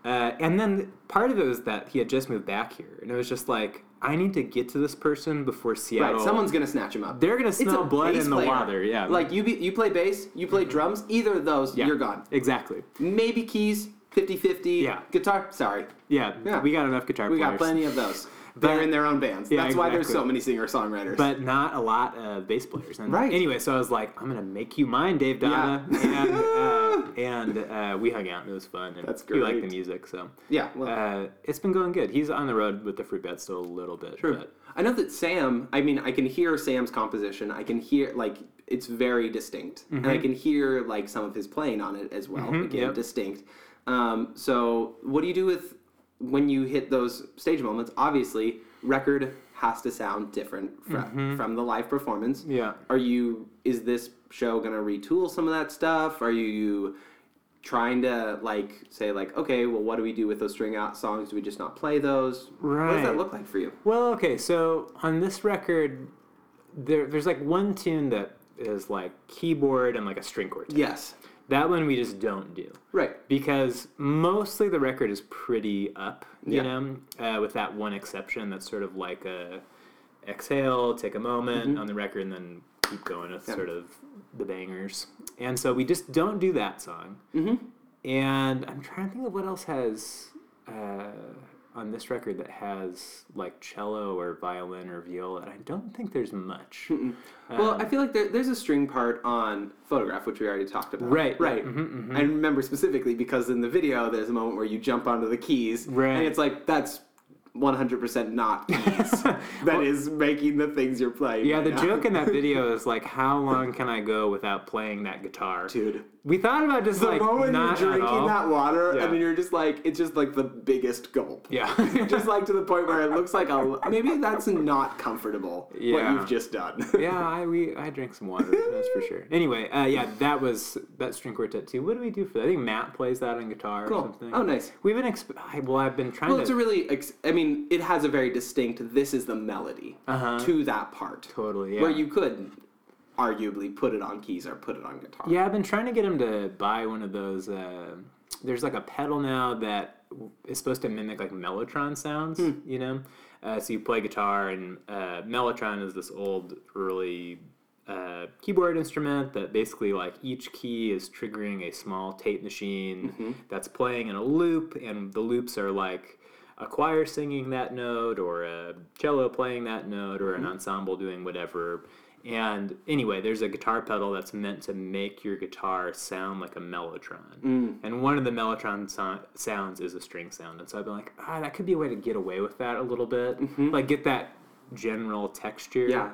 Uh, and then part of it was that he had just moved back here, and it was just like I need to get to this person before Seattle. Right, someone's gonna snatch him up. They're gonna smell blood in the player. water. Yeah, Like you, be, you play bass, you play drums. Either of those, yeah, you're gone. Exactly. Maybe keys, 50-50. Yeah. Guitar, sorry, Yeah, Yeah. we got enough guitar players. we players. got plenty of those. They're in their own bands. Yeah, That's why there's so many singer songwriters. but not a lot of bass players. And Right. Anyway, so I was like, I'm gonna make you mine, Dave Donna, Yeah. and uh, and uh, we hung out and it was fun. And That's He liked the music, so yeah, well, uh, it's been going good. He's on the road with the Fruit Bats still a little bit. True. But I know that Sam. I mean, I can hear Sam's composition. I can hear like it's very distinct, and I can hear like some of his playing on it as well. Again, Mm-hmm. yep. distinct. Um, so, what do you do with when you hit those stage moments? Obviously, record has to sound different from from the live performance. Mm-hmm. yeah. Are you? Is this show gonna retool some of that stuff? Are you? trying to like say like okay well what do we do with those string out songs do we just not play those Right. what does that look like for you Well, okay, so on this record, there there's like one tune that is like keyboard and like a string quartet. yes That one we just don't do. right because mostly the record is pretty up, you Yeah. know, uh, with that one exception that's sort of like a exhale, take a moment on the record, and then keep going with Mm-hmm. Yeah. sort of the bangers. And so we just don't do that song. mm-hmm. And I'm trying to think of what else has uh, on this record that has like cello or violin or viola. And I don't think there's much. well i feel like there, there's a string part on photograph which we already talked about Right, right Mhm, i remember specifically because in the video there's a moment where you jump onto the keys Right. and it's like that's 100% not keys that is making the things you're playing Yeah, right the now. joke in that video is like, how long can I go without playing that guitar? dude We thought about just the like moment not you're drinking that water Yeah. and then you're just like it's just like the biggest gulp Yeah. just like to the point where it looks like a maybe that's not comfortable what you've just done yeah, I we I drank some water. That's for sure. Anyway, uh, yeah, that was that string quartet too. What do we do for that? I think Matt plays that on guitar or cool something. oh nice We've been exp- I, well, I've been trying well to. it's a really ex- i mean it has a very distinct this is the melody Uh-huh. to that part totally yeah. where you could arguably put it on keys or put it on guitar Yeah, I've been trying to get him to buy one of those. Uh, there's like a pedal now that is supposed to mimic like mellotron sounds. Hmm. You know, uh, so you play guitar, and uh, mellotron is this old early uh, keyboard instrument that basically like each key is triggering a small tape machine Mm-hmm. that's playing in a loop, and the loops are like a choir singing that note, or a cello playing that note, or an Mm-hmm. ensemble doing whatever. And anyway, there's a guitar pedal that's meant to make your guitar sound like a mellotron. Mm. And one of the mellotron so- sounds is a string sound. And so I've been like, ah, that could be a way to get away with that a little bit. Like get that general texture. Mm-hmm. Yeah.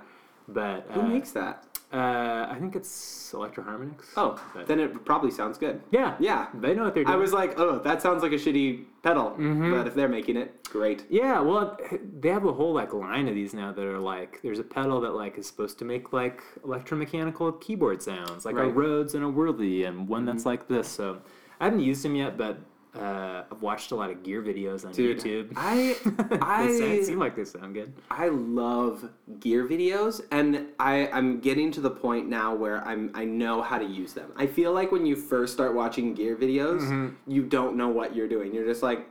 But Who uh, makes that? Uh, I think it's Electro Harmonix. Oh, But- then it probably sounds good. yeah. Yeah. They know what they're doing. I was like, oh, that sounds like a shitty pedal. Mm-hmm. But if they're making it, great. Yeah, well, they have a whole like line of these now that are like there's a pedal that like is supposed to make like electromechanical keyboard sounds, like a Right. Mm-hmm. Rhodes and a Wurly, and one that's like this. So I haven't used them yet, but uh, I've watched a lot of gear videos on Dude, YouTube. I I sound- seem like they sound good. I love gear videos, and I I'm getting to the point now where I'm I know how to use them. I feel like when you first start watching gear videos, Mm-hmm. you don't know what you're doing. You're just like,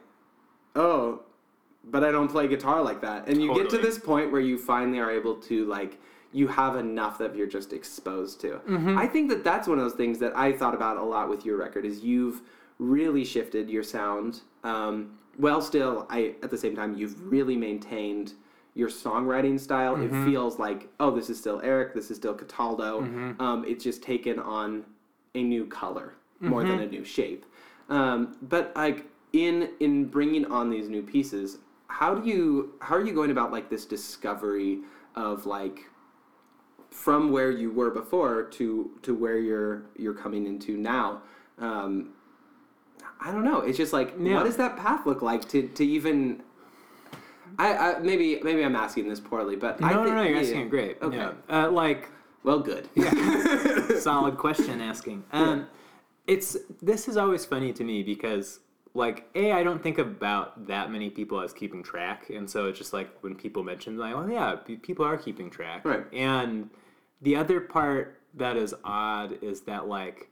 oh, but I don't play guitar like that. And you get to this point where you finally are able to like you have enough that you're just exposed to. Mm-hmm. I think that that's one of those things that I thought about a lot with your record is you've really shifted your sound. Um, well, still, I at the same time you've really maintained your songwriting style. It feels like oh, this is still Eric. This is still Cataldo. Um, it's just taken on a new color more than a new shape. Um, but like in in bringing on these new pieces, how do you how are you going about like this discovery of like from where you were before to to where you're you're coming into now? Um, I don't know. It's just like Yeah. what does that path look like to to even. I, I maybe maybe I'm asking this poorly, but No, I no, think, no, you're yeah, asking it great. Okay. Yeah. Uh, like Well, good. solid question asking. Um, it's this is always funny to me because like a I don't think about that many people as keeping track, and so it's just like when people mention like, oh yeah, people are keeping track, Right. And the other part that is odd is that like.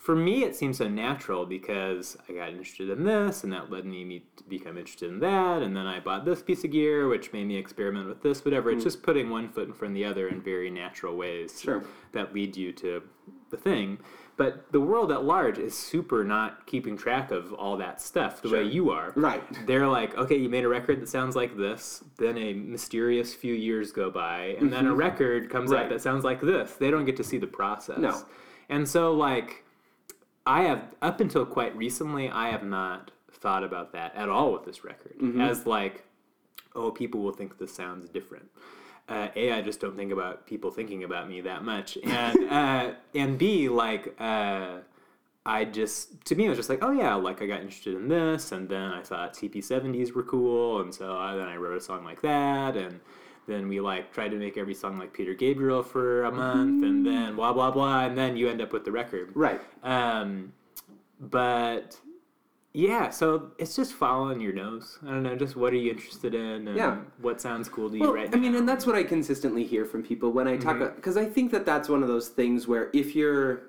For me, it seems so natural because I got interested in this, and that led me to become interested in that, and then I bought this piece of gear, which made me experiment with this, whatever. It's just putting one foot in front of the other in very natural ways Sure. that lead you to the thing. But the world at large is super not keeping track of all that stuff the way you are. Right. They're like, okay, you made a record that sounds like this. Then a mysterious few years go by, and then a record comes Mm-hmm. Right. out that sounds like this. They don't get to see the process. No. And so, like, I have, up until quite recently, I have not thought about that at all with this record. Mm-hmm. As, like, oh, people will think this sounds different. Uh, a, I just don't think about people thinking about me that much, and uh, and B, like uh, I just to me it was just like, oh yeah, like I got interested in this, and then I thought TP seventies were cool, and so I, then I wrote a song like that, and then we like tried to make every song like Peter Gabriel for a month, and then blah blah blah, and then you end up with the record. Right. Um, but yeah, so it's just following your nose. I don't know, just what are you interested in, and Yeah. what sounds cool to you Well, right I mean, and that's what I consistently hear from people when I talk Mm-hmm. about because I think that that's one of those things where if you're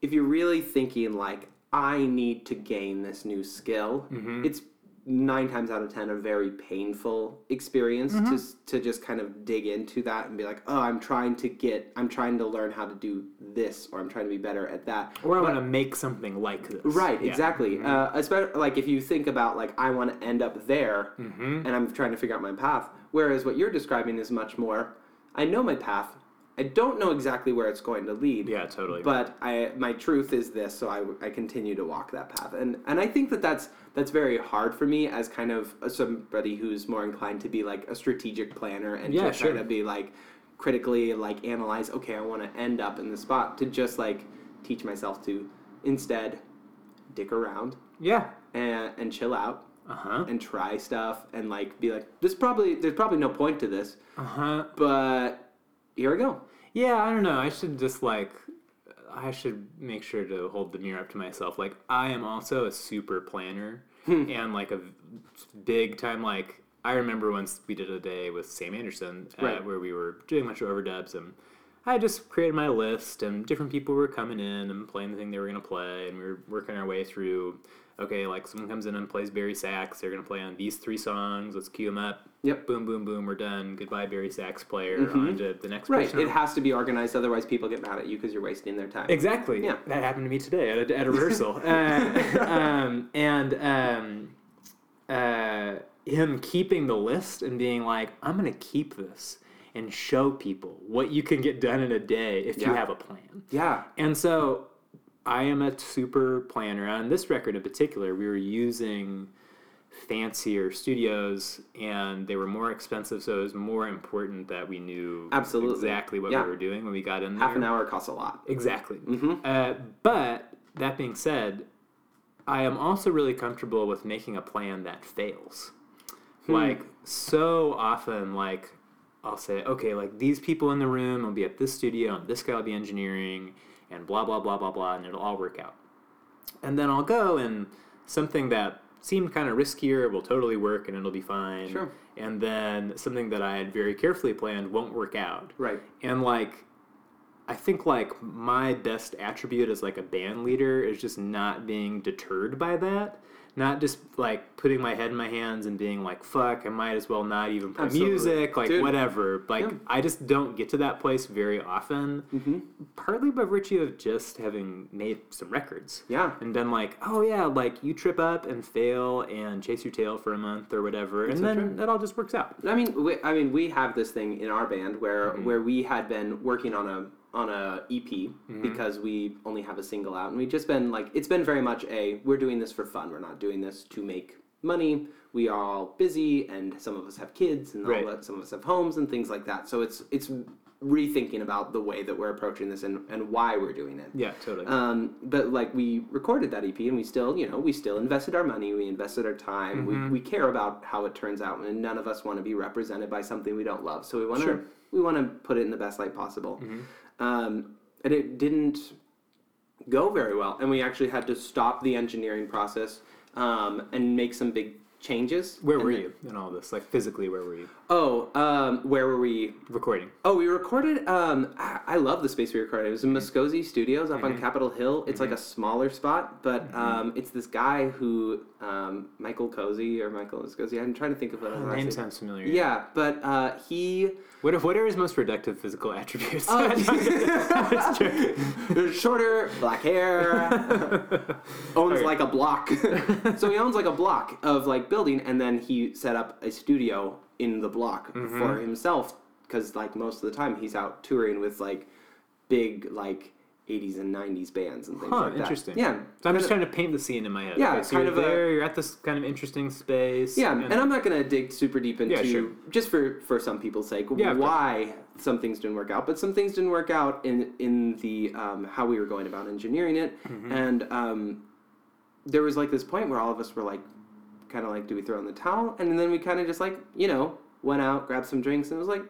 if you're really thinking like I need to gain this new skill, Mm-hmm. it's nine times out of ten a very painful experience Mm-hmm. to to just kind of dig into that and be like, oh, I'm trying to get, I'm trying to learn how to do this, or I'm trying to be better at that. Or I want to make something like this. Right, Yeah. exactly. Uh, especially like if you think about like I want to end up there, Mm-hmm. and I'm trying to figure out my path. Whereas what you're describing is much more. I know my path. I don't know exactly where it's going to lead. Yeah, totally. But I, my truth is this, so I, I continue to walk that path, and and I think that that's that's very hard for me as kind of somebody who's more inclined to be like a strategic planner and Yeah, to try sure. to be like critically like analyze. Okay, I want to end up in the spot to just like teach myself to instead dick around yeah. and and chill out Uh huh. and try stuff and like be like this probably there's probably no point to this, Uh huh. but here we go. Yeah, I don't know. I should just like, I should make sure to hold the mirror up to myself. Like, I am also a super planner Hmm. and like a big time like. I remember once we did a day with Sam Anderson uh, Right. where we were doing a bunch of overdubs and I just created my list and different people were coming in and playing the thing they were gonna play and we were working our way through okay, like someone comes in and plays bari sax, they're gonna play on these three songs. Let's cue them up. Yep. Boom, boom, boom. We're done. Goodbye, bari sax player. Mhm. On to the next Right. person. It has to be organized, otherwise people get mad at you because you're wasting their time. Exactly. Yeah. That happened to me today at a, at a rehearsal. uh, um, and um, uh, him keeping the list and being like, I'm going to keep this and show people what you can get done in a day if you have a plan. Yeah. And so I am a super planner. On this record in particular, we were using fancier studios and they were more expensive, so it was more important that we knew Absolutely. exactly what Yeah. we were doing when we got in there. Half an hour costs a lot. Exactly. Mm-hmm. Uh, but that being said, I am also really comfortable with making a plan that fails. Hmm. Like so often, like I'll say, okay, like these people in the room will be at this studio, and this guy will be engineering, and blah blah blah blah blah, and it'll all work out. And then I'll go and something that seemed kind of riskier will totally work, and it'll be fine. Sure. And then something that I had very carefully planned won't work out. Right. And like, I think like my best attribute as like a band leader is just not being deterred by that. Not just like putting my head in my hands and being like, fuck, I might as well not even play Absolutely. music, like Dude. whatever. Like, Yeah. I just don't get to that place very often, Mm-hmm. partly by virtue of just having made some records Yeah. and been like, oh yeah, like you trip up and fail and chase your tail for a month or whatever, and so then true. it all just works out. I mean, we, I mean, we have this thing in our band where Mm-hmm. where we had been working on a on a EP Mm-hmm. because we only have a single out, and we've just been like, it's been very much a we're doing this for fun. We're not doing this to make money. We are all busy, and some of us have kids, and all Right. that, some of us have homes and things like that. So it's it's rethinking about the way that we're approaching this and, and why we're doing it. Yeah, totally. Um, but like we recorded that EP and we still, you know, we still invested our money, we invested our time, Mm-hmm. we, we care about how it turns out, and none of us want to be represented by something we don't love. So we want to Sure. Mm-hmm. we want to put it in the best light possible. Um, and it didn't go very well, and we actually had to stop the engineering process um, and make some big changes. where were then- you in all this? Like physically, where were you Oh, um, where were we? recording? Oh, we recorded. Um, I, I love the space we recorded. It was in Mm-hmm. Muskogee Studios up on Capitol Hill. It's like a smaller spot, but Mm-hmm. um, it's this guy who um, Michael Cozy or Michael Muskogee. I'm trying to think of what Name name. sounds familiar. Yeah, but uh, he What are, what are his most reductive physical attributes? Oh. shorter, black hair, owns Okay. like a block. so he owns like a block of like building, and then he set up a studio in the block Mm-hmm. for himself because like most of the time he's out touring with like big like 80s and 90s bands and things Huh, like that. interesting. Yeah. So I'm just of- trying to paint the scene in my head. Yeah, okay, so kind you're of a- there. You're at this kind of interesting space. Yeah, and, I'm not gonna dig super deep into Yeah, sure. just for for some people's sake Yeah, why some things didn't work out, but some things didn't work out in in the um, how we were going about engineering it, Mm-hmm. and um, there was like this point where all of us were like, kind of like, do we throw in the towel? And then we kind of just like you know went out, grabbed some drinks, and it was like,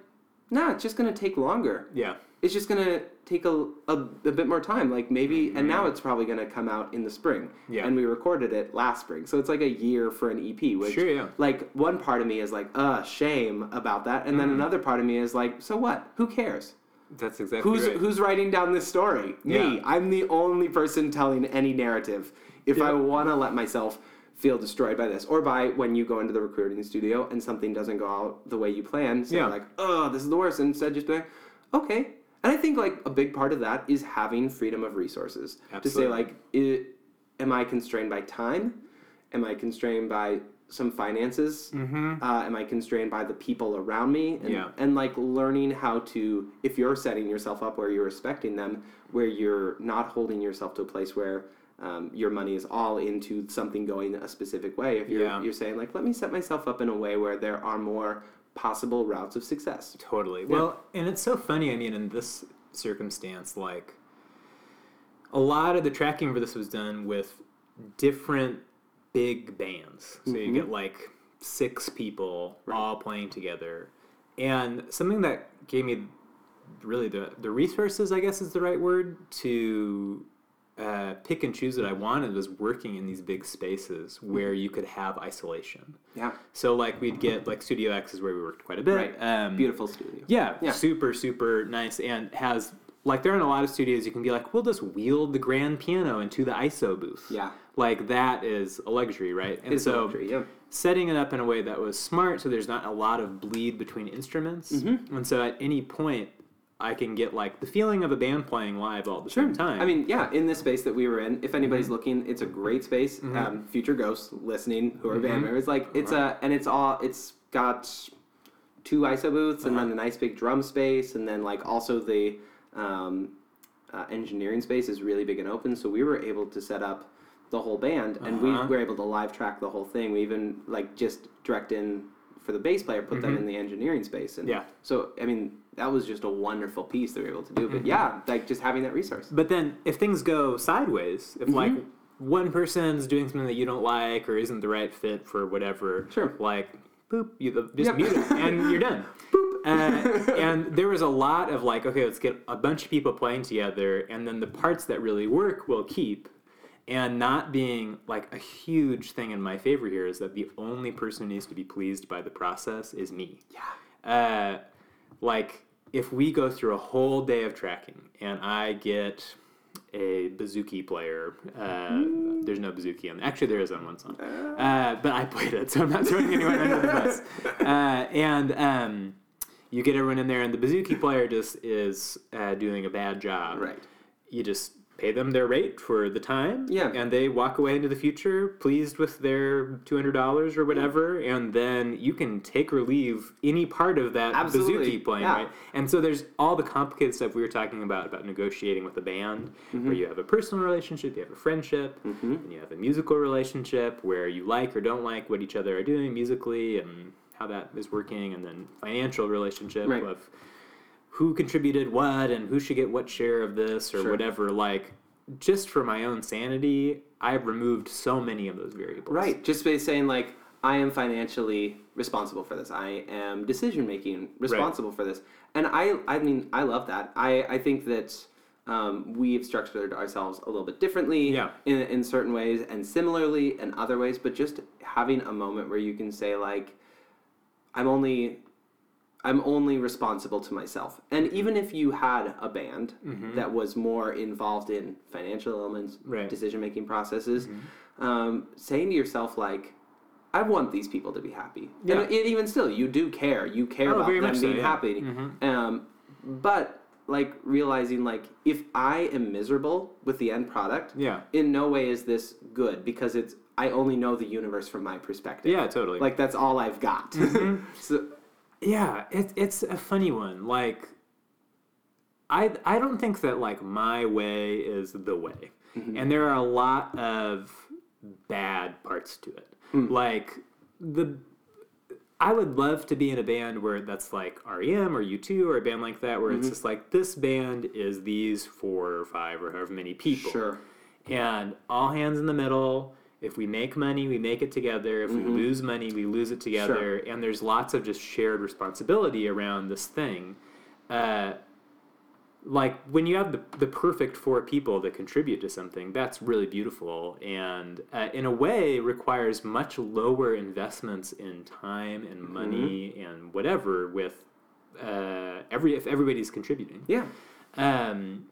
nah, it's just gonna take longer. yeah. It's just gonna take a, a, a bit more time, like maybe, and now it's probably gonna come out in the spring. Mm-hmm. Yeah. And we recorded it last spring, so it's like a year for an EP. Which, Sure, yeah. like, one part of me is like, uh, shame about that, and then Mm-hmm. another part of me is like, so what? Who cares? That's exactly Who's right. who's writing down this story? Me. Yeah. I'm the only person telling any narrative. If I want to let myself feel destroyed by this, or by when you go into the recording studio and something doesn't go out the way you planned, so Yeah. you're like, oh, this is the worst, and instead just be like, okay. And I think like a big part of that is having freedom of resources to say like, i am I constrained by time? Am I constrained by some finances? Mm-hmm. Uh, am I constrained by the people around me? And, Yeah. and like learning how to, if you're setting yourself up where you're respecting them, where you're not holding yourself to a place where um, your money is all into something going a specific way. If you're Yeah. you're saying like, let me set myself up in a way where there are more possible routes of success. Totally. Well, and it's so funny. I mean, in this circumstance, like a lot of the tracking for this was done with different big bands. So you mm-hmm. get like six people all playing together. And something that gave me really the, the resources, I guess is the right word, to uh, pick and choose what I wanted was working in these big spaces where you could have isolation. Yeah. So like we'd get like Studio X is where we worked quite a bit. Right. Um, Beautiful studio. yeah, Yeah. super, super nice, and has like there are in a lot of studios you can be like, we'll just wheel the grand piano into the ISO booth. Yeah. like that is a luxury, right? And It's so luxury, yeah. setting it up in a way that was smart, so there's not a lot of bleed between instruments, Mm-hmm. and so at any point. I can get like the feeling of a band playing live all at the same time. I mean, yeah, in this space that we were in, if anybody's Mm-hmm. looking, it's a great space. Um, future ghosts listening who are Mm-hmm. band members, like it's a, and it's all, it's got two ISO booths and Uh-huh. then a nice big drum space, and then like also the um, uh, engineering space is really big and open. So we were able to set up the whole band, and Uh-huh. we were able to live track the whole thing. We even like just direct in for the bass player, put them in the engineering space, and Mm-hmm. Yeah. So I mean, that was just a wonderful piece they were able to do. Mm-hmm. But yeah, like just having that resource. But then if things go sideways, if like Mm-hmm. one person's doing something that you don't like or isn't the right fit for whatever, Sure. like boop, you the- just Yep. mute it and you're done. boop. Uh, and there was a lot of like, okay, let's get a bunch of people playing together, and then the parts that really work we'll keep. And not being like a huge thing in my favor here is that the only person who needs to be pleased by the process is me. Yeah. Uh, like if we go through a whole day of tracking and I get a bouzouki player, uh, there's no bouzouki on. Actually, there is on one song, uh, but I played it, so I'm not throwing anyone under the bus. Uh, and um, you get everyone in there, and the bouzouki player just is uh, doing a bad job. Right. You just pay them their rate for the time. Yeah. And they walk away into the future pleased with their two hundred dollars or whatever, and then you can take or leave any part of that Absolutely, playing, yeah. right? And so there's all the complicated stuff we were talking about about negotiating with a band, Mm-hmm. where you have a personal relationship, you have a friendship, and you have a musical relationship where you like or don't like what each other are doing musically and how that is working, and then financial relationship Right. of who contributed what and who should get what share of this or Sure. whatever. Like, just for my own sanity, I've removed so many of those variables. Right. Just by saying like I am financially responsible for this. I am decision making responsible for this. And I I mean I love that. I I think that um, we've structured ourselves a little bit differently Yeah. in, in certain ways and similarly in other ways, but just having a moment where you can say like I'm only I'm only responsible to myself. And even if you had a band that was more involved in financial elements, Right. decision making processes, um, saying to yourself like, I want these people to be happy. Yeah. And, even still, you do care. You care Oh, about them much so, being yeah. happy. Um, but like realizing like if I am miserable with the end product, Yeah. in no way is this good because it's I only know the universe from my perspective. Yeah, totally. Like that's all I've got. so Yeah, it, it's a funny one. Like, I I don't think that like my way is the way, mm-hmm. and there are a lot of bad parts to it. Hmm. Like the, I would love to be in a band where that's like REM or U2 or a band like that, where it's mm-hmm. just like this band is these four or five or however many people sure. and all hands in the middle. If we make money, we make it together. If we lose money, we lose it together. And there's lots of just shared responsibility around this thing. Uh, like when you have the, the perfect four people that contribute to something, that's really beautiful. And uh, in a way, requires much lower investments in time and money and whatever with uh, every if everybody's contributing. Yeah. Um,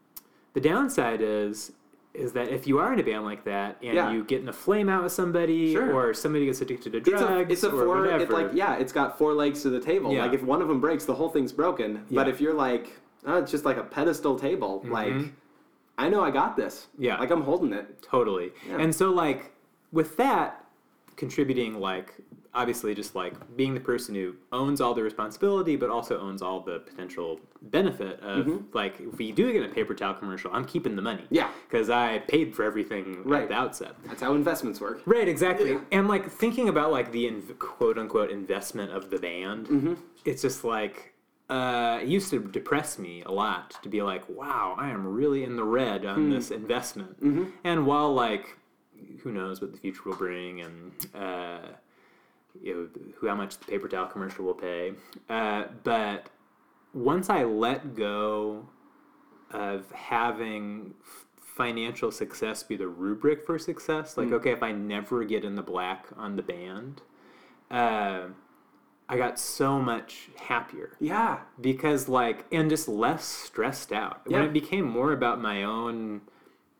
the downside is is that if you are in a band like that and Yeah. you get in a flame out with somebody Sure. or somebody gets addicted to It's a, drugs it's a or four. whatever, It like yeah, it's got four legs to the table. Yeah. Like if one of them breaks, the whole thing's broken. But if you're like, oh, it's just like a pedestal table. Mm-hmm. Like I know I got this. Yeah. Like I'm holding it. totally. Yeah. And so like with that contributing like obviously just like being the person who owns all the responsibility but also owns all the potential benefit of Mm-hmm. like if we do get a paper towel commercial i'm keeping the money Yeah. because i paid for everything Right. at the outset That's how investments work. Right, exactly. Yeah. And like thinking about like the in- quote unquote investment of the band, Mm-hmm. it's just like uh, it used to depress me a lot to be like, wow, I am really in the red on Hmm. this investment. Mm-hmm. And while like, who knows what the future will bring and uh, you know who how much the paper towel commercial will pay, uh, but once I let go of having f- financial success be the rubric for success, like okay, if I never get in the black on the band, uh, I got so much happier. Yeah. because like and just less stressed out. When it became more about my own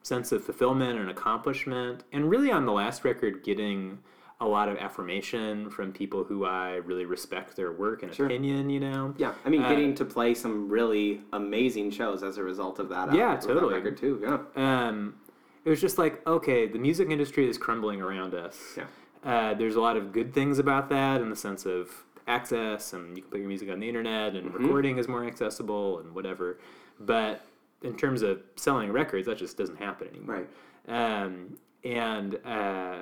sense of fulfillment and accomplishment, and really on the last record, getting a lot of affirmation from people who I really respect their work and Sure. opinion. You know, Yeah, I mean, Uh, getting to play some really amazing shows as a result of that. Yeah, of that totally. record too. Yeah, um, it was just like okay, the music industry is crumbling around us. Yeah. Uh, there's a lot of good things about that in the sense of access, and you can put your music on the internet, and Mm-hmm. recording is more accessible, and whatever. But in terms of selling records, that just doesn't happen anymore. right. Um, and uh,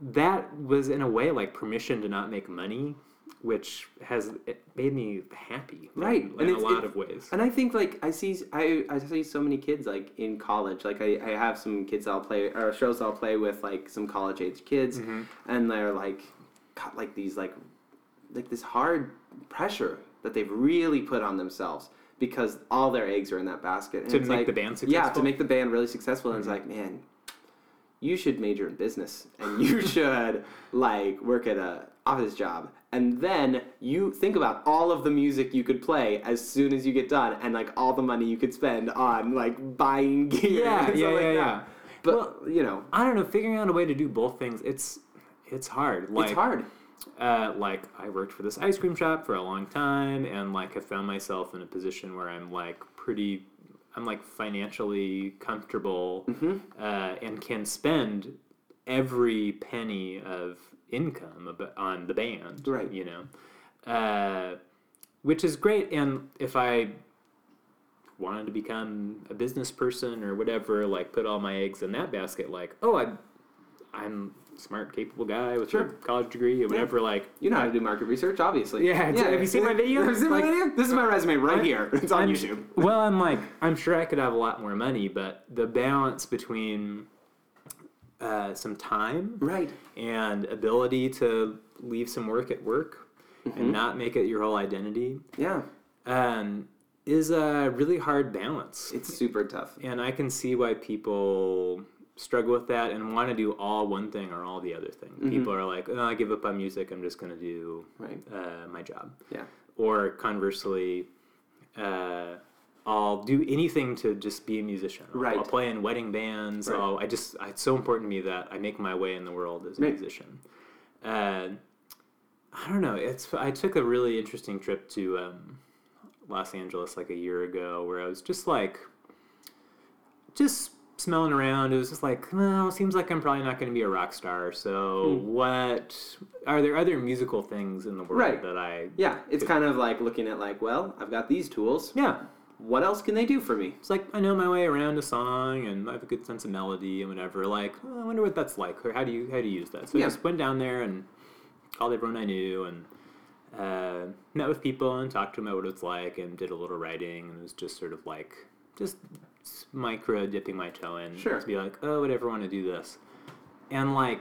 that was in a way like permission to not make money, which has made me happy, Right, in, a lot of ways. And I think like I see I, I see so many kids like in college. Like I, I have some kids I'll play or shows I'll play with like some college age kids, Mm-hmm. and they're like got like these like like this hard pressure that they've really put on themselves because all their eggs are in that basket. And To it's make like- the band successful Yeah, to? Mm-hmm. make the band really successful. And it's like, man, you should major in business and you should like work at a office job and then you think about all of the music you could play as soon as you get done and like all the money you could spend on like buying gear Yeah, yeah, like yeah, yeah. but you know I don't know, figuring out a way to do both things, it's it's hard. Like, it's hard Uh, like I worked for this ice cream shop for a long time, and like have found myself in a position where I'm like pretty, I'm like financially comfortable, Mm-hmm. uh, and can spend every penny of income on the band. Right. You know, uh, which is great. And if I wanted to become a business person or whatever, like put all my eggs in that basket, like oh I, I'm smart, capable guy with Sure. a college degree or whatever. Like you know how to do market research obviously Yeah, yeah. have you seen my video? have you seen Like- my video this is my resume right here it's on I'm- youtube well, I'm like, I'm sure I could have a lot more money, but the balance between uh, some time right and ability to leave some work at work Mm-hmm. and not make it your whole identity yeah um, is a really hard balance. it's super tough And I can see why people struggle with that and want to do all one thing or all the other thing. Mm-hmm. People are like, oh, I give up on music, I'm just going to do right uh, my job. yeah Or conversely, uh, I'll do anything to just be a musician. I'll, Right. I'll play in wedding bands. Right. I'll, I just, it's so important to me that I make my way in the world as a Right. musician. Uh, I don't know. It's I took a really interesting trip to um, Los Angeles like a year ago, where I was just like, just smelling around. It was just like, no, it seems like I'm probably not going to be a rock star. So Hmm. what are there other musical things in the world Right. that I? yeah it's kind of like looking at like well i've got these tools Yeah, what else can they do for me it's like I know my way around a song and I have a good sense of melody and whatever. Like, oh, I wonder what that's like, or how do you how do you use that? So Yeah. I just went down there and called everyone I knew and uh, met with people and talked to them about what it's like and did a little writing and it was just sort of like just micro dipping my toe in Sure. to be like, oh, would ever want to do this? And like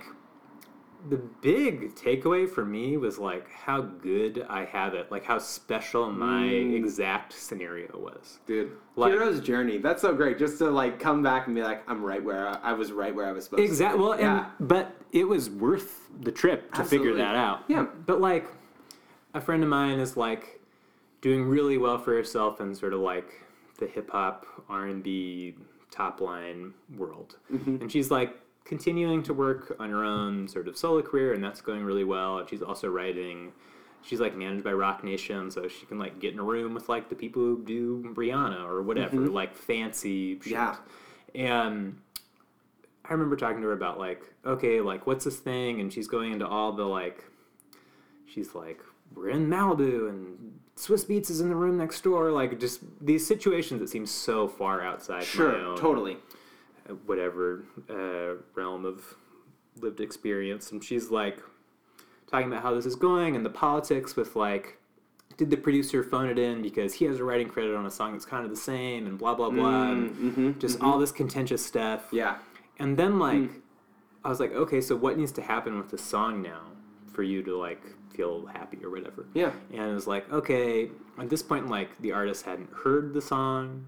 the big takeaway for me was like how good I have it, like how special my Mm. exact scenario was. Dude, Like- hero's journey. That's so great. Just to like come back and be like, I'm right where I, I was right where I was supposed Exactly. to. Well, yeah. and but it was worth the trip to Absolutely. figure that out. Yeah. But like, a friend of mine is like doing really well for herself and sort of like the hip hop R and B top line world, Mm-hmm. and she's like continuing to work on her own sort of solo career, and that's going really well. And she's also writing. She's like managed by Roc Nation, so she can like get in a room with like the people who do Rihanna or whatever, like fancy shit. Mm-hmm. Yeah. And I remember talking to her about like, okay, like what's this thing? And she's going into all the like, she's like, we're in Malibu and Swizz Beatz is in the room next door. Like just these situations that seem so far outside my Sure, own, totally. uh, whatever uh, realm of lived experience. And she's like talking about how this is going and the politics with like, did the producer phone it in because he has a writing credit on a song that's kind of the same and blah blah blah and Mm-hmm. just all this contentious stuff. Yeah. And then like I was like, okay, so what needs to happen with the song now for you to like feel happy or whatever? Yeah. And it was like, okay, at this point like the artist hadn't heard the song.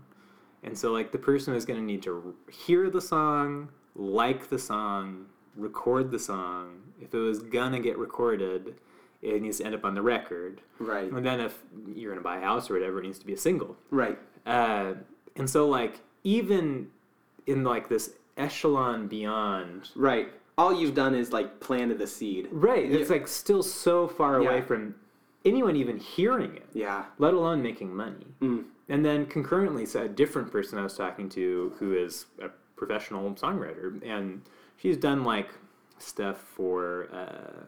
And so like the person is going to need to hear the song, like the song, record the song. If it was going to get recorded, it needs to end up on the record. Right. And then if you're going to buy a house or whatever, it needs to be a single. Right. Uh, and so like even in like this echelon beyond. Right. All you've done is like planted the seed. Right. It's like still so far away from anyone even hearing it, Yeah. let alone making money. Mm. And then concurrently, so a different person I was talking to who is a professional songwriter, and she's done like stuff for uh,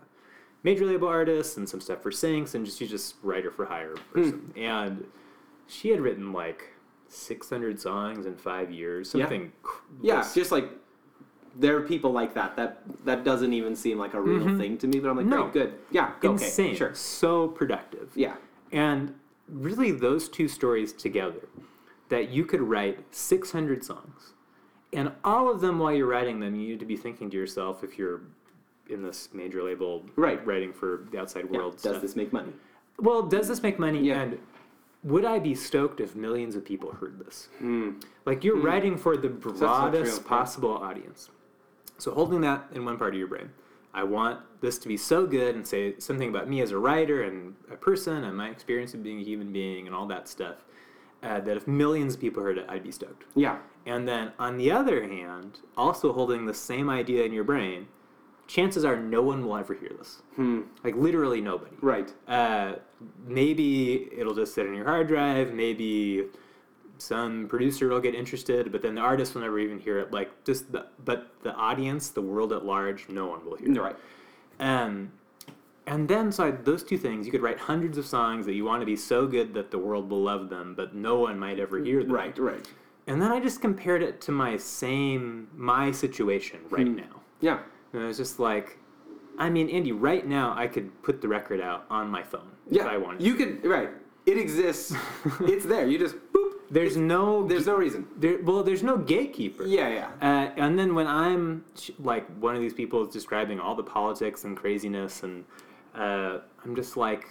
major label artists and some stuff for Syncs, and just she's just writer for hire person. And she had written like 600 songs in five years, Yeah. something. cr- Yeah. Just like there are people like that. That that doesn't even seem like a real thing to me. But I'm like, No. great, good. Yeah. go, insane, Okay. Sure. so productive. Yeah. And really, those two stories together, that you could write 600 songs, and all of them, while you're writing them, you need to be thinking to yourself, if you're in this major label Right. writing for the outside Yeah. world Does stuff. this make money? well, does this make money? Yeah. And would I be stoked if millions of people heard this? Mm. Like you're writing for the so broadest yeah. possible audience. So holding that in one part of your brain, I want this to be so good and say something about me as a writer and a person and my experience of being a human being and all that stuff. Uh, that if millions of people heard it, I'd be stoked. Yeah. And then on the other hand, also holding the same idea in your brain, chances are no one will ever hear this. Hmm. Like literally nobody. Right. Uh, maybe it'll just sit on your hard drive. Maybe some producer will get interested, but then the artist will never even hear it. Like just the, but the audience, the world at large, no one will hear. it. Right. Um, and then so I, those two things, you could write hundreds of songs that you want to be so good that the world will love them, but no one might ever hear them. Right. Right. And then I just compared it to my same my situation right Hmm. now. Yeah. And it was just like, I mean, Andy, right now I could put the record out on my phone Yeah. if I wanted. You could. Right. It exists. it's there. You just. Boop. There's no There's no reason. there, well, there's no gatekeeper. Yeah. Yeah. Uh, and then when I'm like one of these people is describing all the politics and craziness, and uh, I'm just like,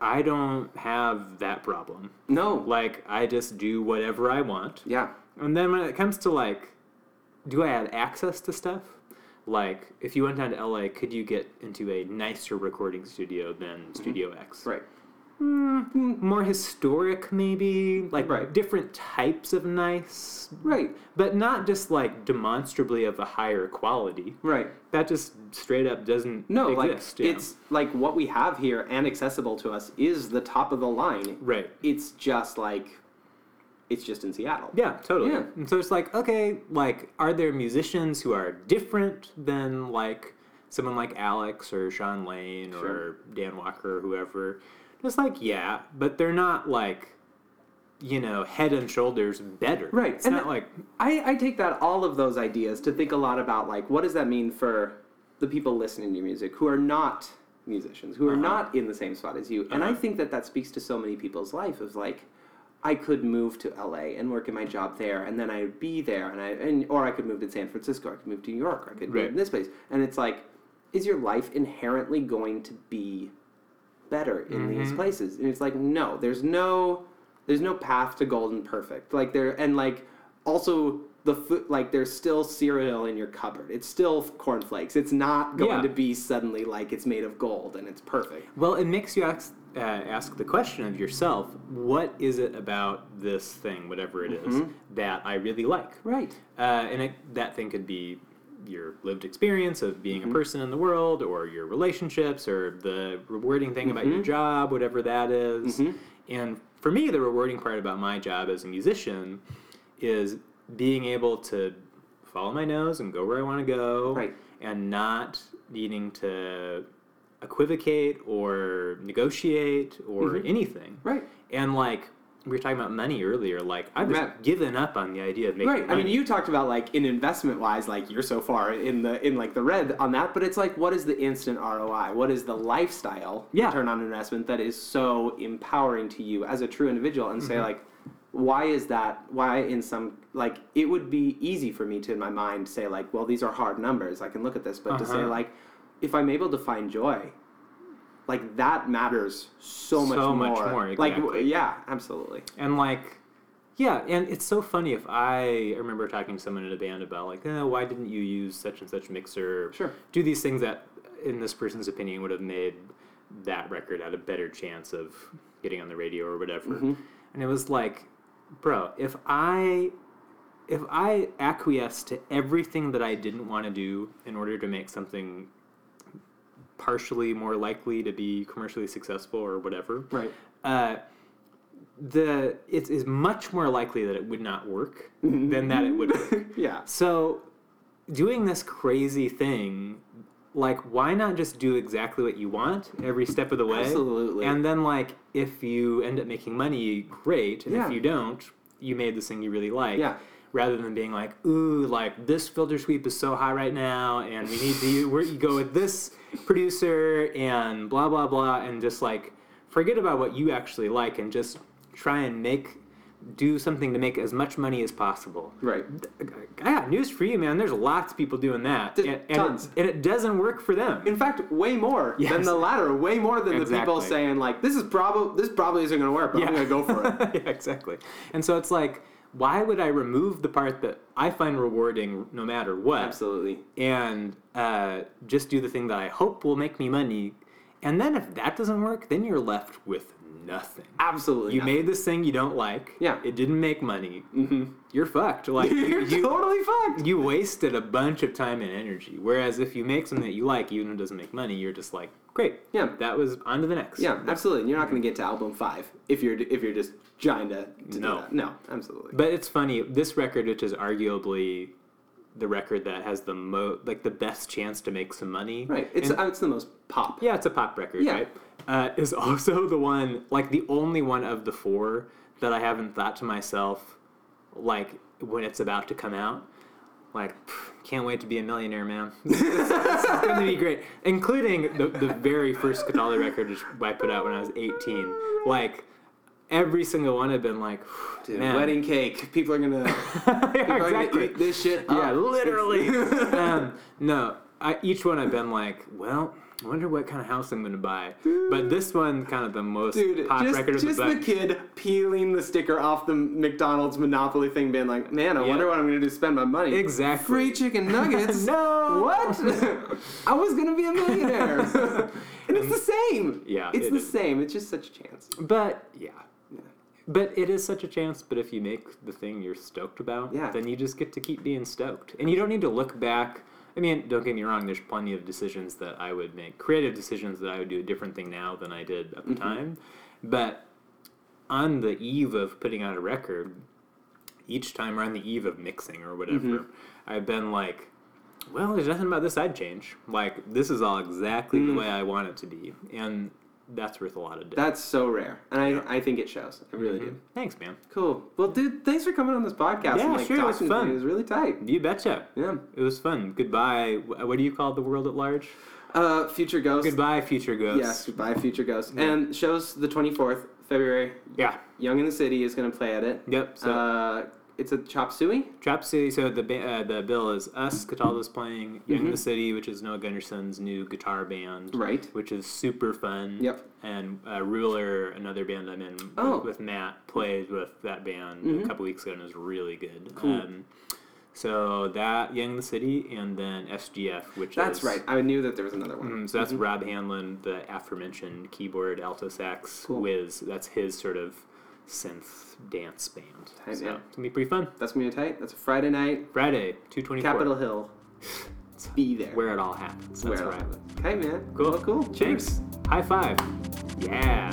I don't have that problem. No. Like I just do whatever I want. Yeah. And then when it comes to like, do I have access to stuff? Like, if you went down to LA, could you get into a nicer recording studio than Studio X? Right. Hmm, more historic, maybe? Like, Right. different types of nice, Right. but not just like demonstrably of a higher quality. Right. That just straight up doesn't No, exist. like it's like what we have here and accessible to us is the top of the line. right. It's just like it's just in Seattle. Yeah, totally. Yeah. And so it's like, okay, like, are there musicians who are different than like someone like Alex or Sean Lane Sure. or Dan Walker or whoever? Just like, yeah, but they're not like, you know, head and shoulders better. Right, It's and not that- like, I, I take that all of those ideas to think a lot about like what does that mean for the people listening to your music who are not musicians who are Uh-huh. not in the same spot as you and I Uh-huh. think that that speaks to so many people's life of like I could move to LA and work in my job there and then I'd be there and I and or I could move to San Francisco I could move to New York or I could move Right. in this place and it's like is your life inherently going to be better in these Mhm. places and it's like no there's no there's no path to golden perfect like there and like also the food like there's still cereal in your cupboard it's still cornflakes it's not going Yeah. to be suddenly like it's made of gold and it's perfect well, it makes you ask, uh, ask the question of yourself what is it about this thing, whatever it is, Mhm. that I really like? right Uh, and it, that thing could be your lived experience of being Mm-hmm. a person in the world, or your relationships, or the rewarding thing about your Mhm. job, whatever that is. Mhm. And for me, the rewarding part about my job as a musician is being able to follow my nose and go where I want to go, Right. and not needing to equivocate or negotiate or Mhm. anything. right And like we were talking about money earlier, like I've just Right. given up on the idea of making right money. i mean you talked about like in investment wise like you're so far in the in like the red on that but it's like what is the instant roi what is the lifestyle Yeah. return on investment that is so empowering to you as a true individual and Mm-hmm. say like why is that why in some like it would be easy for me to in my mind say like well these are hard numbers i can look at this but to say Uh-huh. like if i'm able to find joy like that matters so much So more much more, like exactly. w- yeah absolutely And like, yeah, and it's so funny if I, remember talking to someone in a band about like, oh, why didn't you use such and such mixer? Sure. Do these things that, in this person's opinion, would have made that record had a better chance of getting on the radio or whatever. Mhm. And it was like, bro, if I if I acquiesce to everything that I didn't want to do in order to make something partially more likely to be commercially successful or whatever, Right. uh, the it is much more likely that it would not work than that it would work. Yeah. So, doing this crazy thing, like, why not just do exactly what you want every step of the way? Absolutely. And then, like, if you end up making money, great. And Yeah. if you don't, you made this thing you really like. Yeah. Rather than being like, ooh, like this filter sweep is so high right now, and we need to where you go with this producer and blah blah blah, and just like forget about what you actually like and just try and make do something to make as much money as possible. Right. I got news for you, man. There's lots of people doing that, D- and, and, tons. It, and it doesn't work for them. In fact, way more than the latter. Way more than the people saying like, "This is probably this probably isn't going to work, but I'm going to go for it." yeah, exactly. And so it's like, why would I remove the part that I find rewarding no matter what, Absolutely. and uh, just do the thing that I hope will make me money? And then if that doesn't work, then you're left with nothing. Absolutely. You not. made this thing you don't like. Yeah. It didn't make money. Mm-hmm. You're fucked. Like You're you, totally fucked. you wasted a bunch of time and energy. Whereas if you make something that you like, even if it doesn't make money, you're just like, great. Yeah. That was on to the next. Yeah, absolutely. And you're not going to get to album five if you're if you're just trying to, to No. No, absolutely. But it's funny. This record, which is arguably the record that has the mo like the best chance to make some money. right. It's and- uh, it's the most pop. yeah, it's a pop record, Yeah. right? Uh, is also the one, like the only one of the four that I haven't thought to myself, like when it's about to come out, like can't wait to be a millionaire, man. this, this is going to be great, including the the very first Cataldo record, which I put out when I was eighteen. Like every single one had been like, Dude, man. wedding cake. People are gonna, yeah, people are gonna eat this shit. Yeah, literally. um, no, I, each one I've been like, well, I wonder what kind of house I'm gonna buy. But this one, kind of the most Dude, pop just, record of just the the kid peeling the sticker off the McDonald's Monopoly thing, being like, "Man, I Yeah. wonder what I'm going to do to spend my money." Exactly. Free chicken nuggets. No. What? I was going to be a millionaire. and it's the same. Yeah, It's it the is. same. It's just such a chance. But yeah. But it is such a chance. But if you make the thing you're stoked about, Yeah. then you just get to keep being stoked, and you don't need to look back. I mean, don't get me wrong. There's plenty of decisions that I would make, creative decisions that I would do a different thing now than I did at the mm-hmm. time. But on the eve of putting out a record, each time or on the eve of mixing or whatever, mm-hmm. I've been like, well, there's nothing about this I'd change. Like, this is all exactly the mm-hmm. way I want it to be. And that's worth a lot of. That's so rare. And I, I think it shows. I really do. Thanks, man. Cool. Well, dude, thanks for coming on this podcast. Yeah, and, like, sure, it was talking to me. fun. It was really tight. You betcha. Yeah. It was fun. Goodbye. What do you call the world at large? Uh, Future Ghost. Goodbye, future ghosts. Yes, goodbye, Future Ghost. And shows the 24th February. Yeah. Young in the City is going to play at it. Yep. So Uh, it's a chop suey. Trap City. So the ba- uh, the bill is us. Cataldo's playing Young Mm-hmm. in the City, which is Noah Gundersen's new guitar band. Right. Which is super fun. Yep. And uh, Ruler, another band I'm in with- Oh. Mm-hmm. with, Matt, played with that band a couple weeks ago and it was really good. Cool. Um, so that Young the City, and then SGF, which That's is right. I knew that there was another one. Mm, so that's Rob Hanlon, the aforementioned keyboard alto sax Cool. whiz. That's his sort of synth dance band. Tight, so man. it's gonna be pretty fun. That's gonna be tight. That's a Friday night. Friday, two twenty. Capitol Hill. Be there. Where it all happens. That's Where right. Okay, man. Cool. Well, cool. Thanks. High five. Yeah.